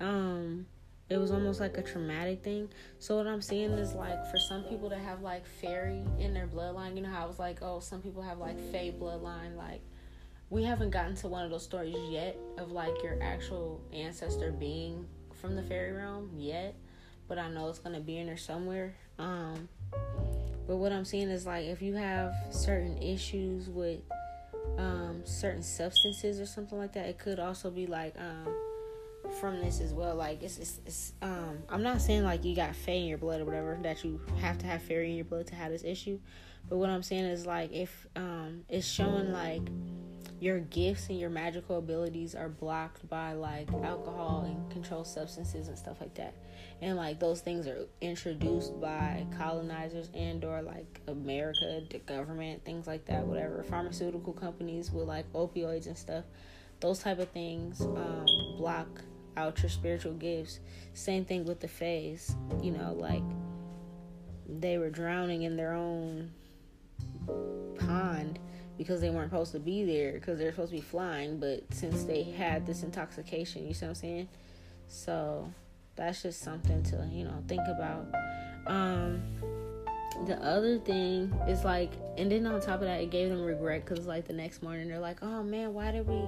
Um it was almost like a traumatic thing. So what I'm seeing is like for some people to have like fairy in their bloodline, you know how I was like, oh, some people have like fae bloodline, like we haven't gotten to one of those stories yet of like your actual ancestor being from the fairy realm yet, but I know it's gonna be in there somewhere. Um but what I'm seeing is like if you have certain issues with um, certain substances or something like that, it could also be like um, from this as well. Like it's, it's, it's um, I'm not saying like you got fae in your blood or whatever that you have to have fairy in your blood to have this issue, but what I'm saying is like if um, it's showing like your gifts and your magical abilities are blocked by like alcohol and controlled substances and stuff like that and like those things are introduced by colonizers and or like america the government things like that whatever pharmaceutical companies with like opioids and stuff those type of things um, block out your spiritual gifts. Same thing with the Faes you know like they were drowning in their own pond because they weren't supposed to be there because they're supposed to be flying but since they had this intoxication you see what i'm saying? So that's just something to you know think about. Um the other thing is like and then on top of that it gave them regret because like the next morning they're like oh man why did we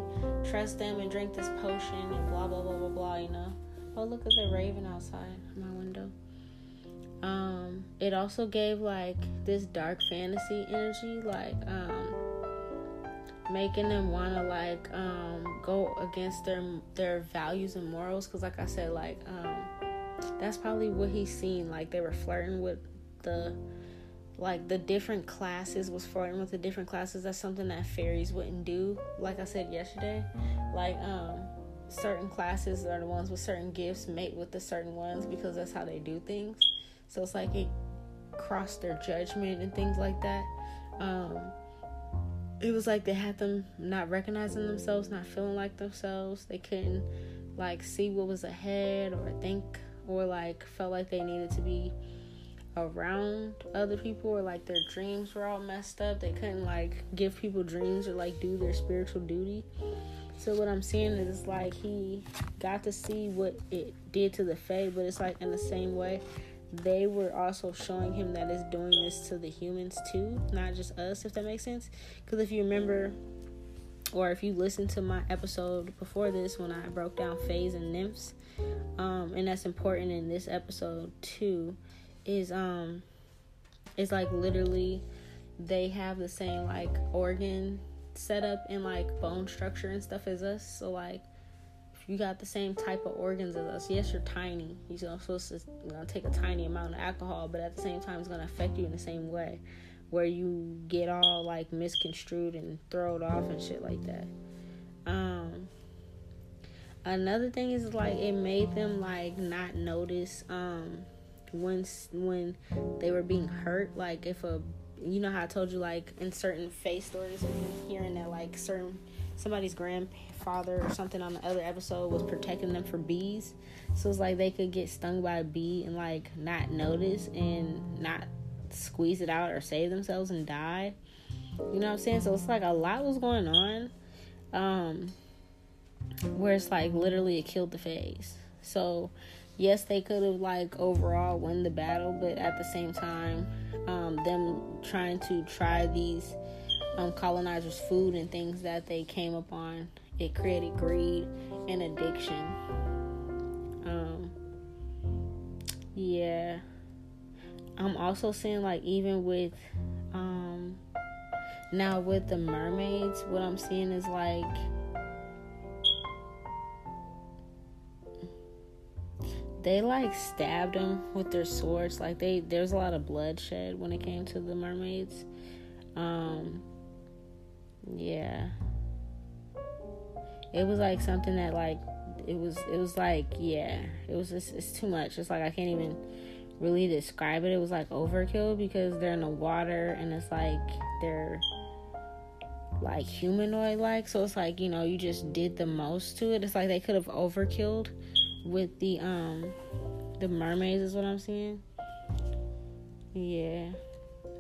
trust them and drink this potion and blah blah blah blah blah you know Oh, look at the raven outside my window. Um, it also gave like this dark fantasy energy, like um, making them want to like um, go against their their values and morals. Cause like I said, like um, that's probably what he's seen. Like they were flirting with the like the different classes was flirting with the different classes. That's something that fairies wouldn't do. Like I said yesterday, like um certain classes are the ones with certain gifts mate with the certain ones because that's how they do things. So it's like it crossed their judgment and things like that. Um, it was like they had them not recognizing themselves, not feeling like themselves. They couldn't like see what was ahead or think or like felt like they needed to be around other people or like their dreams were all messed up. They couldn't like give people dreams or like do their spiritual duty. So what I'm seeing is like he got to see what it did to the Fae, but it's like in the same way they were also showing him that it's doing this to the humans too, not just us, if that makes sense. Because if you remember, or if you listen to my episode before this when I broke down Faes and nymphs, um, and that's important in this episode too, is um, it's like literally they have the same like organ setup and like bone structure and stuff as us. So like you got the same type of organs as us, yes, you're tiny. You're supposed to know, take a tiny amount of alcohol, but at the same time, it's gonna affect you in the same way, where you get all like misconstrued and thrown off and shit like that. Um, another thing is like it made them like not notice um when when they were being hurt. Like if a you know how I told you like in certain face stories, hearing that like certain somebody's grandfather or something on the other episode was protecting them for bees. So it's like they could get stung by a bee and like not notice and not squeeze it out or save themselves and die. You know what I'm saying? So it's like a lot was going on. Um where it's like literally it killed the Faes. So yes, they could have like overall won the battle, but at the same time, um, them trying to try these um, colonizers' food and things that they came upon, it created greed and addiction. Um, yeah, I'm also seeing like even with um, now with the mermaids, what I'm seeing is like they like stabbed them with their swords. Like they there's a lot of bloodshed when it came to the mermaids. Um yeah. It was like something that like it was it was like yeah, it was just it's too much. It's like I can't even really describe it. It was like overkill because they're in the water and it's like they're like humanoid like so it's like you know you just did the most to it it's like they could have overkilled with the um the mermaids is what I'm seeing. Yeah.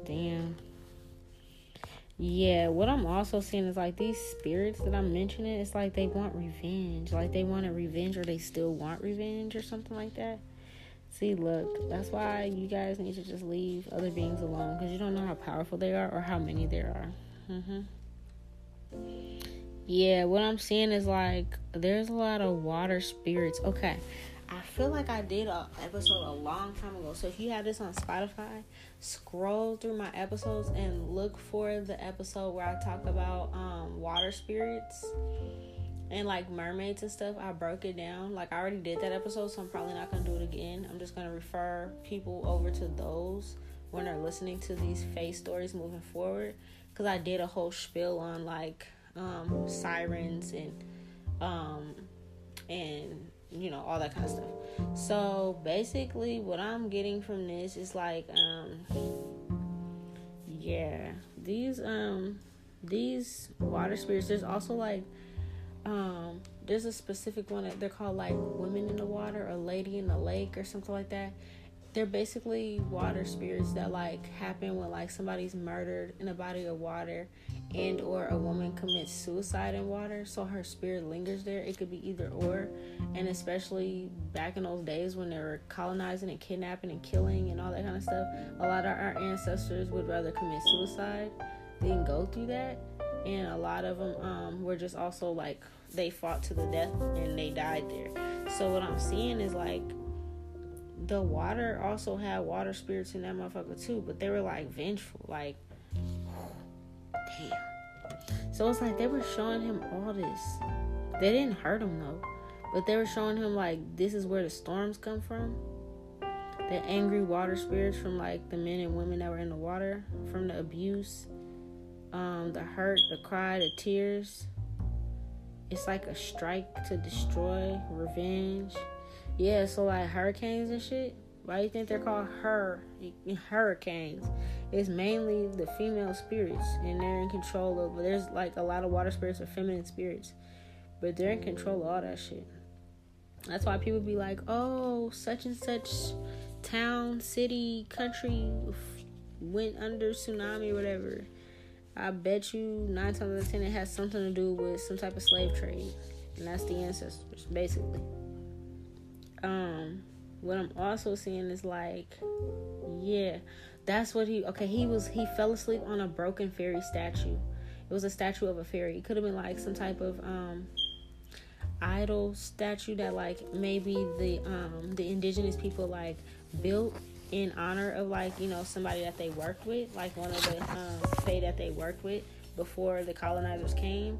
Damn. Yeah, what I'm also seeing is like these spirits that I'm mentioning, it's like they want revenge. Like they want revenge or they still want revenge or something like that. See, look, that's why you guys need to just leave other beings alone because you don't know how powerful they are or how many there are. Mm-hmm yeah, what I'm seeing is like there's a lot of water spirits. Okay. I feel like I did a episode a long time ago. So if you have this on Spotify, scroll through my episodes and look for the episode where I talk about um, water spirits and like mermaids and stuff. I broke it down. Like I already did that episode, so I'm probably not gonna do it again. I'm just gonna refer people over to those when they're listening to these face stories moving forward. Cause I did a whole spiel on like um, sirens and um, and you know all that kind of stuff. So basically, what I'm getting from this is like, um, yeah, these um these water spirits. There's also like um there's a specific one that they're called like women in the water or lady in the lake or something like that they're basically water spirits that like happen when like somebody's murdered in a body of water and or a woman commits suicide in water so her spirit lingers there. It could be either or. And especially back in those days when they were colonizing and kidnapping and killing and all that kind of stuff a lot of our ancestors would rather commit suicide than go through that. And a lot of them um, were just also like they fought to the death and they died there. So what I'm seeing is like the water also had water spirits in that motherfucker too, but they were like vengeful, like damn. So it's like they were showing him all this. They didn't hurt him though, but they were showing him like this is where the storms come from. The angry water spirits from like the men and women that were in the water, from the abuse, um, the hurt, the cry, the tears. It's like a strike to destroy, revenge. Yeah, so like hurricanes and shit. Why do you think they're called her hurricanes? It's mainly the female spirits, and they're in control of. But There's like a lot of water spirits or feminine spirits, but they're in control of all that shit. That's why people be like, "Oh, such and such town, city, country went under tsunami or whatever." I bet you nine times out of ten it has something to do with some type of slave trade, and that's the ancestors, basically. Um, what I'm also seeing is like, yeah, that's what he. Okay, he was he fell asleep on a broken fairy statue. It was a statue of a fairy. It could have been like some type of um idol statue that like maybe the um the indigenous people like built in honor of like you know somebody that they worked with, like one of the um, fae that they worked with before the colonizers came,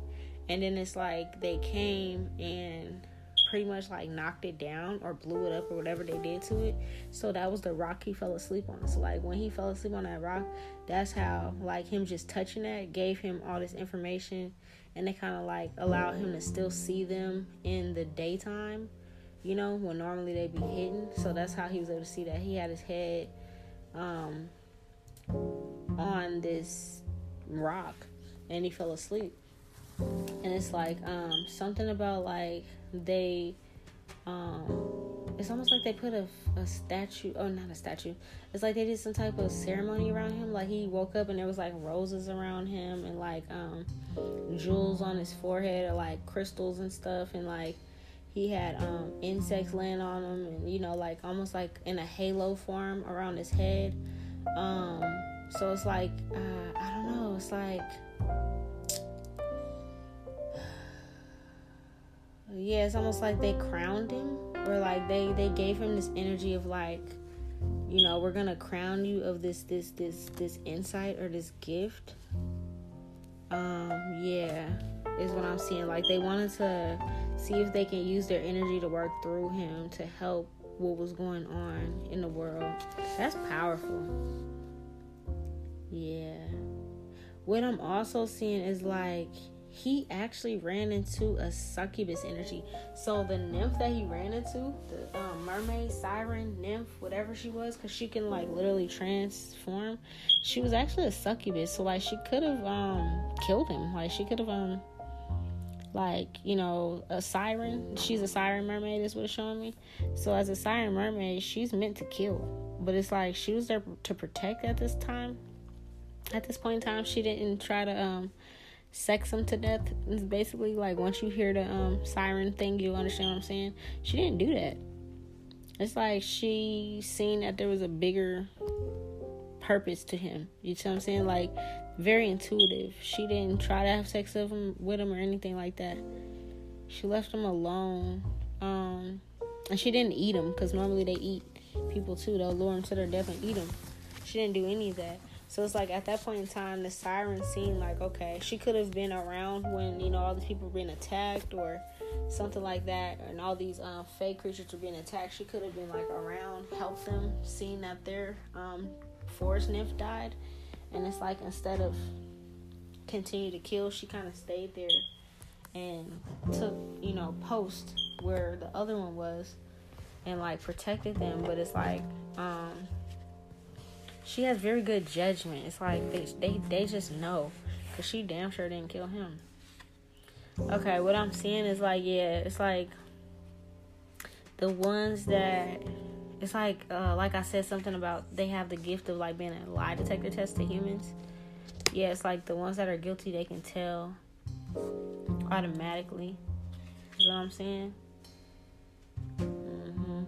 and then it's like they came and pretty much like knocked it down or blew it up or whatever they did to it. So that was the rock he fell asleep on. So like when he fell asleep on that rock, that's how like him just touching that gave him all this information and they kind of like allowed him to still see them in the daytime you know, when normally they'd be hidden. So that's how he was able to see that. He had his head um, on this rock and he fell asleep. And it's like um, something about like they, um, it's almost like they put a, a statue, oh, not a statue. It's like they did some type of ceremony around him. Like he woke up and there was like roses around him and like um, jewels on his forehead or like crystals and stuff. And like, he had um, insects land on him, and you know, like almost like in a halo form around his head. Um, so it's like uh, I don't know. It's like yeah, it's almost like they crowned him, or like they they gave him this energy of like, you know, we're gonna crown you of this this this this insight or this gift. Um, yeah, is what I'm seeing. Like they wanted to see if they can use their energy to work through him to help what was going on in the world. That's powerful. Yeah. What I'm also seeing is like he actually ran into a succubus energy. So the nymph that he ran into, the um, mermaid, siren, nymph, whatever she was, because she can like literally transform. She was actually a succubus. So like she could have um killed him. Like she could have um like you know a siren she's a siren mermaid is what it's showing me so as a siren mermaid she's meant to kill but it's like she was there to protect at this time at this point in time she didn't try to um sex him to death it's basically like once you hear the um siren thing you'll understand what i'm saying she didn't do that it's like she seen that there was a bigger purpose to him you see what i'm saying like very intuitive. She didn't try to have sex with him, with him or anything like that. She left him alone. Um, and she didn't eat him because normally they eat people too. They'll lure him to their death and eat him. She didn't do any of that. So it's like at that point in time, the siren seemed like okay, she could have been around when you know all these people were being attacked or something like that, and all these um, fake creatures were being attacked. She could have been like around, helped them, seeing that their um, forest nymph died, and it's like instead of continue to kill, she kind of stayed there and took, you know, post where the other one was and like protected them. But it's like, um, she has very good judgment. It's like they they, they just know because she damn sure didn't kill him. Okay, what I'm seeing is like, yeah, it's like the ones that it's like uh, like I said something about they have the gift of like being a lie detector test to humans. Yeah, it's like the ones that are guilty they can tell automatically. You know what I'm saying? Mm-hmm.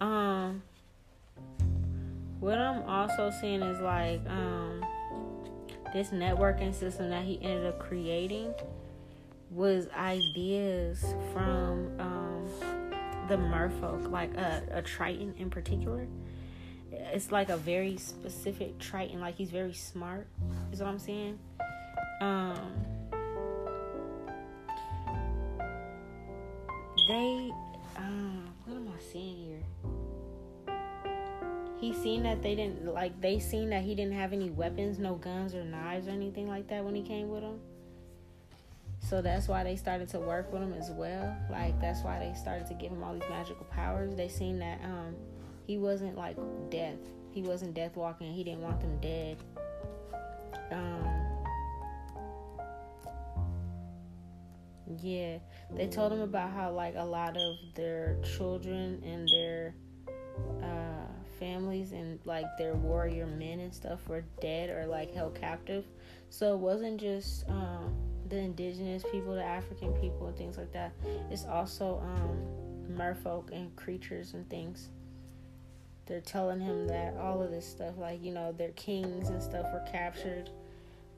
Um, what I'm also seeing is like um this networking system that he ended up creating was ideas from um, the merfolk, like a, a Triton in particular. It's like a very specific Triton, like he's very smart, is what I'm saying. Um, they, uh, what am I seeing here? He seen that they didn't like. They seen that he didn't have any weapons, no guns or knives or anything like that when he came with them so that's why they started to work with him as well. Like that's why they started to give him all these magical powers. They seen that um he wasn't like death. He wasn't death walking. He didn't want them dead. Um Yeah, they told him about how like a lot of their children and their uh, families and like their warrior men and stuff were dead or like held captive. So it wasn't just um, the indigenous people, the African people, and things like that. It's also um, merfolk and creatures and things. They're telling him that all of this stuff, like, you know, their kings and stuff were captured.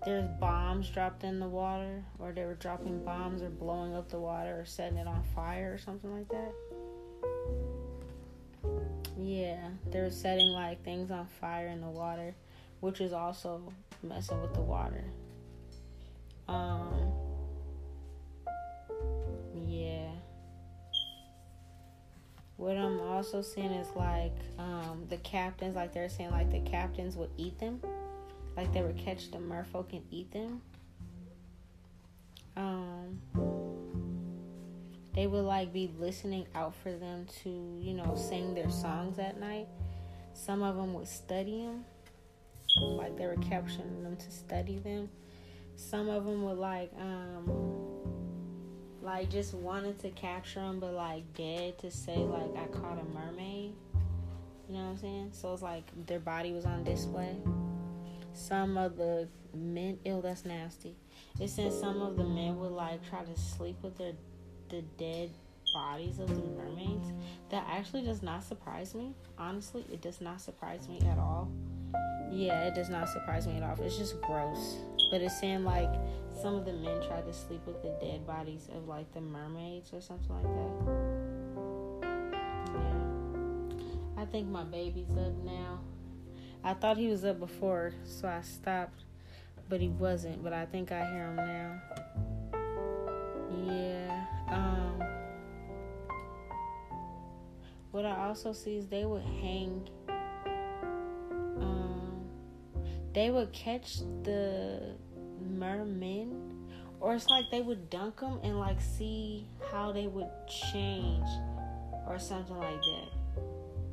There's bombs dropped in the water, or they were dropping bombs or blowing up the water or setting it on fire or something like that. Yeah, they were setting like things on fire in the water, which is also messing with the water. Um, yeah. What I'm also seeing is like um, the captains, like they're saying, like the captains would eat them, like they would catch the merfolk and eat them. Um, they would like be listening out for them to, you know, sing their songs at night. Some of them would study them, like they were capturing them to study them. Some of them would like um like just wanted to capture them but like dead to say like i caught a mermaid. You know what i'm saying? So it's like their body was on display. Some of the men ill that's nasty. It said some of the men would like try to sleep with their the dead bodies of the mermaids that actually does not surprise me honestly it does not surprise me at all yeah it does not surprise me at all it's just gross but it's saying like some of the men tried to sleep with the dead bodies of like the mermaids or something like that. Yeah. I think my baby's up now. I thought he was up before, so I stopped, but he wasn't. But I think I hear him now. Yeah. What I also see is they would hang um, they would catch the mermen or it's like they would dunk them and like see how they would change or something like that.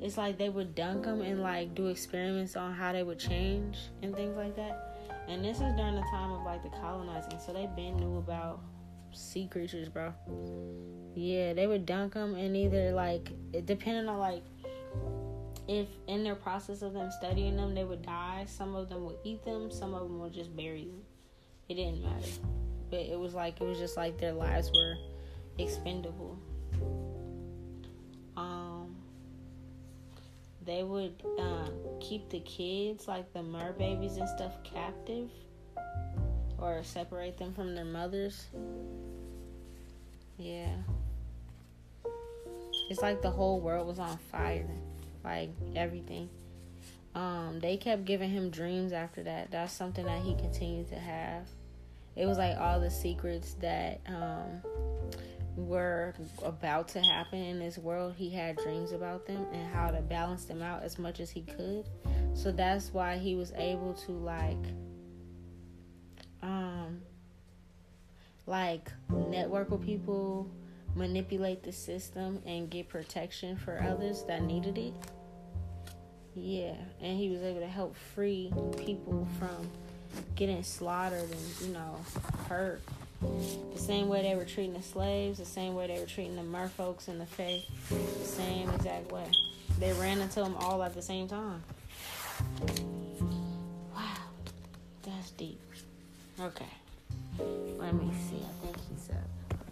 It's like they would dunk them and like do experiments on how they would change and things like that. And this is during the time of like the colonizing so they been knew about sea creatures bro. Yeah they would dunk them and either like depending on like if in their process of them studying them they would die. Some of them would eat them. Some of them would just bury them. It didn't matter. But it was like it was just like their lives were expendable. Um they would uh, keep the kids like the mer babies and stuff captive or separate them from their mothers yeah it's like the whole world was on fire like everything. Um, they kept giving him dreams after that. That's something that he continued to have. It was like all the secrets that um, were about to happen in this world. He had dreams about them and how to balance them out as much as he could. So that's why he was able to like um like network with people manipulate the system and get protection for others that needed it. Yeah, and he was able to help free people from getting slaughtered and, you know, hurt. The same way they were treating the slaves, the same way they were treating the merfolks and the Faes, the same exact way. They ran into them all at the same time. Wow, that's deep. Okay, let me see. I think he's up.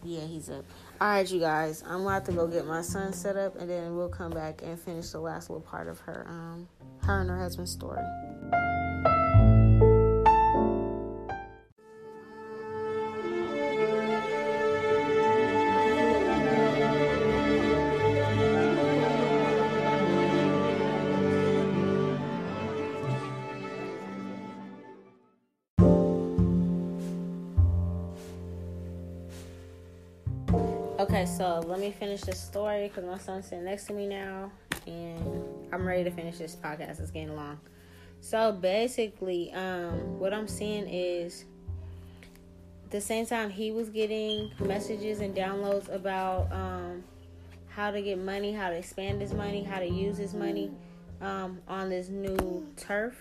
Yeah, he's up. All right, you guys. I'm gonna have to go get my son set up, and then we'll come back and finish the last little part of her, um, her and her husband's story. So let me finish this story because my son's sitting next to me now, and I'm ready to finish this podcast. It's getting long. So basically, um, what I'm seeing is the same time he was getting messages and downloads about um, how to get money, how to expand his money, how to use his money um, on this new turf.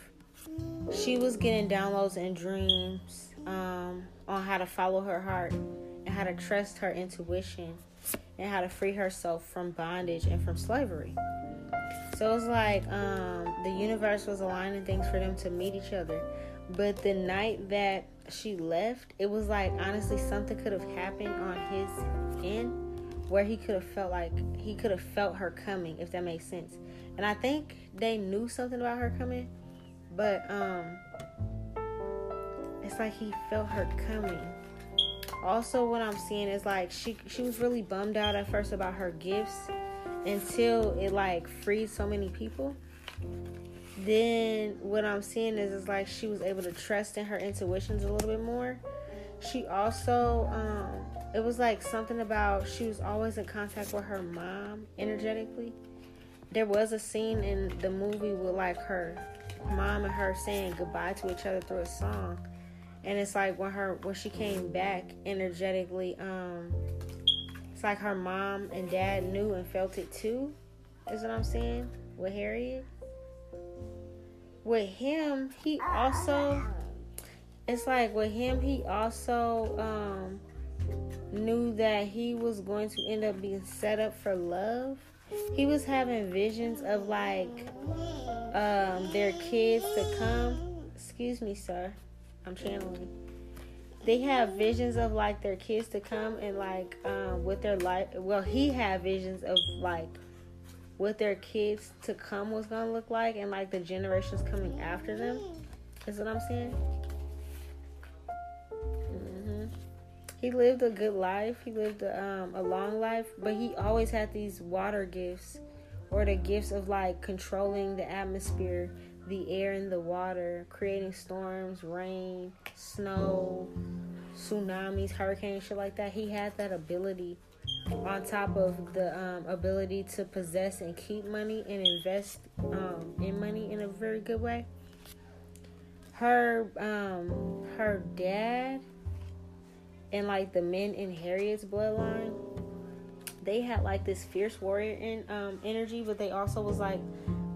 She was getting downloads and dreams um, on how to follow her heart and how to trust her intuition and how to free herself from bondage and from slavery. So it's like um, the universe was aligning things for them to meet each other. But the night that she left, it was like honestly something could have happened on his end where he could have felt like he could have felt her coming, if that makes sense. And I think they knew something about her coming, but um it's like he felt her coming. Also what I'm seeing is like she she was really bummed out at first about her gifts until it like freed so many people. Then what I'm seeing is is like she was able to trust in her intuitions a little bit more. She also um it was like something about she was always in contact with her mom energetically. There was a scene in the movie with like her mom and her saying goodbye to each other through a song. And it's like when her when she came back energetically, um it's like her mom and dad knew and felt it too. Is what I'm saying with Harriet. With him, he also it's like with him he also um knew that he was going to end up being set up for love. He was having visions of like um, their kids to come. Excuse me, sir. I'm channeling. They have visions of like their kids to come and like um, with their life. Well, he had visions of like what their kids to come was gonna look like and like the generations coming after them. Is what I'm saying. he lived a good life. He lived a, um, a long life, but he always had these water gifts or the gifts of like controlling the atmosphere, the air and the water, creating storms, rain, snow, tsunamis, hurricanes, shit like that. He had that ability on top of the um, ability to possess and keep money and invest um, in money in a very good way. Her um, her dad and like the men in Harriet's bloodline, they had like this fierce warrior in um, energy, but they also was like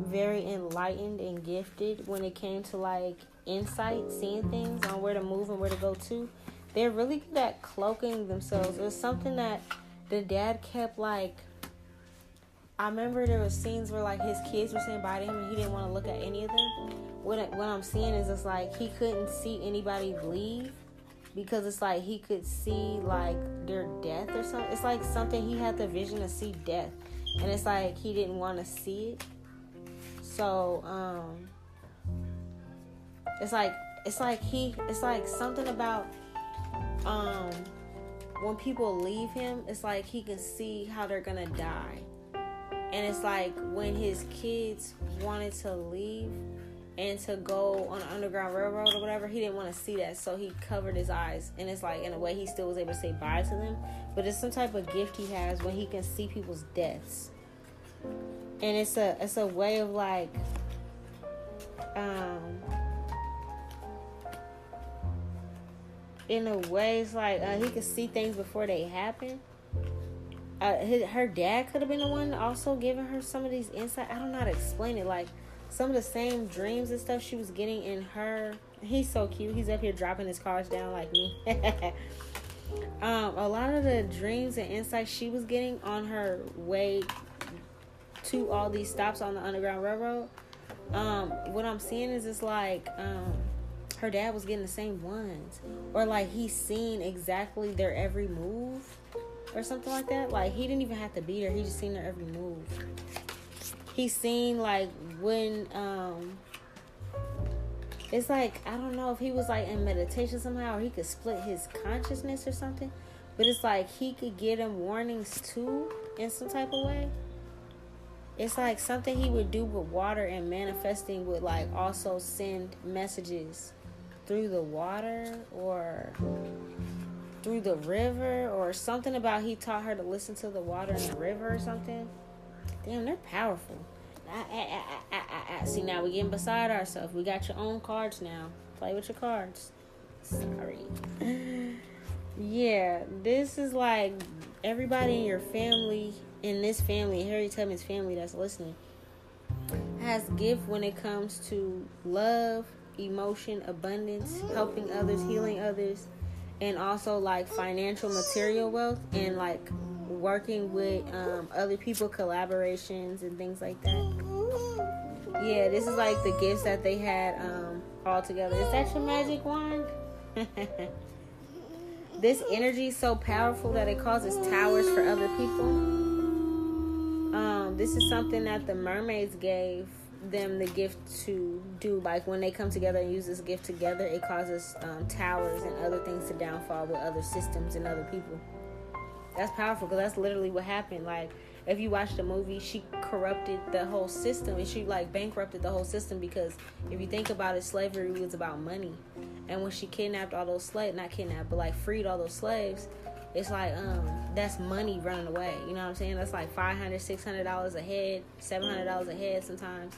very enlightened and gifted when it came to like insight, seeing things on where to move and where to go to. They're really good at cloaking themselves. It was something that the dad kept like. I remember there was scenes where like his kids were saying bye to him and he didn't want to look at any of them. What what I'm seeing is it's like he couldn't see anybody leave because it's like he could see like their death or something. It's like something he had the vision to see death, and it's like he didn't want to see it. So um, it's like it's like he it's like something about um when people leave him. It's like he can see how they're gonna die, and it's like when his kids wanted to leave and to go on an underground railroad or whatever, he didn't want to see that, so he covered his eyes. And it's like, in a way, he still was able to say bye to them, but it's some type of gift he has when he can see people's deaths, and it's a it's a way of like, um, in a way, it's like uh, he can see things before they happen. Uh, his, her dad could have been the one also giving her some of these insight. I don't know how to explain it. Like some of the same dreams and stuff she was getting in her. He's so cute. He's up here dropping his cards down like me. <laughs> um, a lot of the dreams and insights she was getting on her way to all these stops on the Underground Railroad. Um, what I'm seeing is it's like um, her dad was getting the same ones, or like he's seen exactly their every move, or something like that. Like he didn't even have to be there; he just seen their every move he's seen like when um it's like I don't know if he was like in meditation somehow or he could split his consciousness or something. But it's like he could get him warnings too in some type of way. It's like something he would do with water and manifesting would like also send messages through the water or through the river or something about he taught her to listen to the water in the river or something. Damn, they're powerful. Ah, ah, ah, See, now we're getting beside ourselves. We got your own cards now. Play with your cards. Sorry. <sighs> yeah, this is like everybody in your family, in this family, Harry Tubman's family that's listening, has gift when it comes to love, emotion, abundance, helping others, healing others, and also like financial material wealth and like working with um, other people, collaborations and things like that. Yeah, this is like the gifts that they had um, all together. Is that your magic wand? <laughs> this energy is so powerful that it causes towers for other people. Um, this is something that the mermaids gave them the gift to do. Like when they come together and use this gift together, it causes um, towers and other things to downfall with other systems and other people. That's powerful because that's literally what happened. Like if you watch the movie, she corrupted the whole system and she like bankrupted the whole system because if you think about it, slavery was about money. And when she kidnapped all those slaves, not kidnapped, but like freed all those slaves, it's like um that's money running away. You know what I'm saying? That's like 500 600 dollars a head, 700 dollars a head sometimes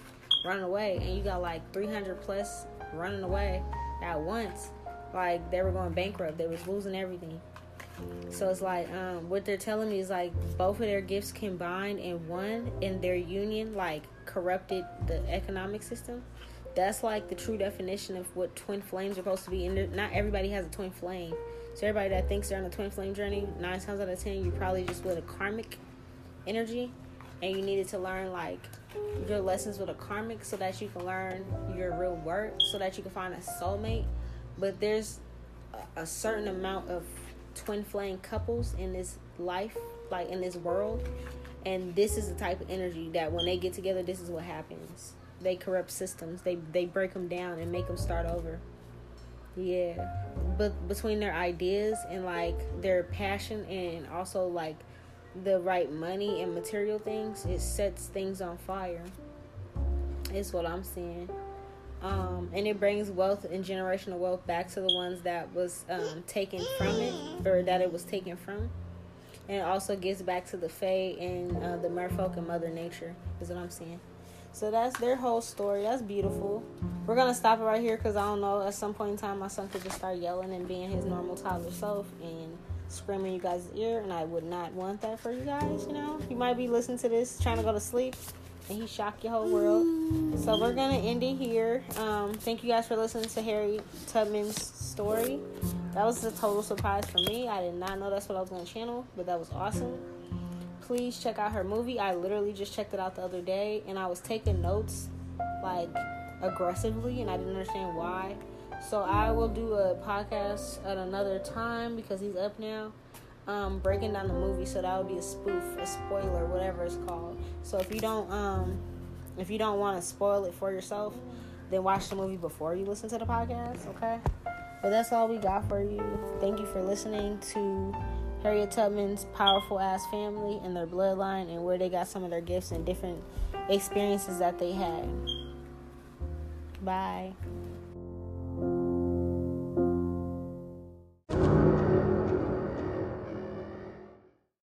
running away, and you got like 300 plus running away at once. Like they were going bankrupt. They was losing everything. So it's like um, what they're telling me is like both of their gifts combined in one, in their union, like corrupted the economic system. That's like the true definition of what twin flames are supposed to be. And not everybody has a twin flame. So everybody that thinks they're on a twin flame journey, nine times out of ten, you're probably just with a karmic energy, and you needed to learn like your lessons with a karmic so that you can learn your real work, so that you can find a soulmate. But there's a certain amount of twin flame couples in this life, like in this world. And this is the type of energy that when they get together, this is what happens. They corrupt systems. They they break them down and make them start over. Yeah, but between their ideas and like their passion and also like the right money and material things, it sets things on fire. Is what I'm seeing. Um, and it brings wealth and generational wealth back to the ones that was um, taken from it or that it was taken from. And it also gives back to the fae and uh, the merfolk and mother nature is what i'm seeing so that's their whole story that's beautiful we're gonna stop it right here because i don't know at some point in time my son could just start yelling and being his normal toddler self and screaming you guys ear and i would not want that for you guys you know you might be listening to this trying to go to sleep and he shocked your whole world. So we're gonna end it here. Um, thank you guys for listening to Harry Tubman's story. That was a total surprise for me. I did not know that's what I was gonna channel, but that was awesome. Please check out her movie. I literally just checked it out the other day, and I was taking notes like aggressively, and I didn't understand why. So I will do a podcast at another time because he's up now um, breaking down the movie, so that would be a spoof, a spoiler, whatever it's called. So if you don't, um, if you don't want to spoil it for yourself, then watch the movie before you listen to the podcast. Okay. But that's all we got for you. Thank you for listening to Harriet Tubman's powerful ass family and their bloodline and where they got some of their gifts and different experiences that they had. Bye.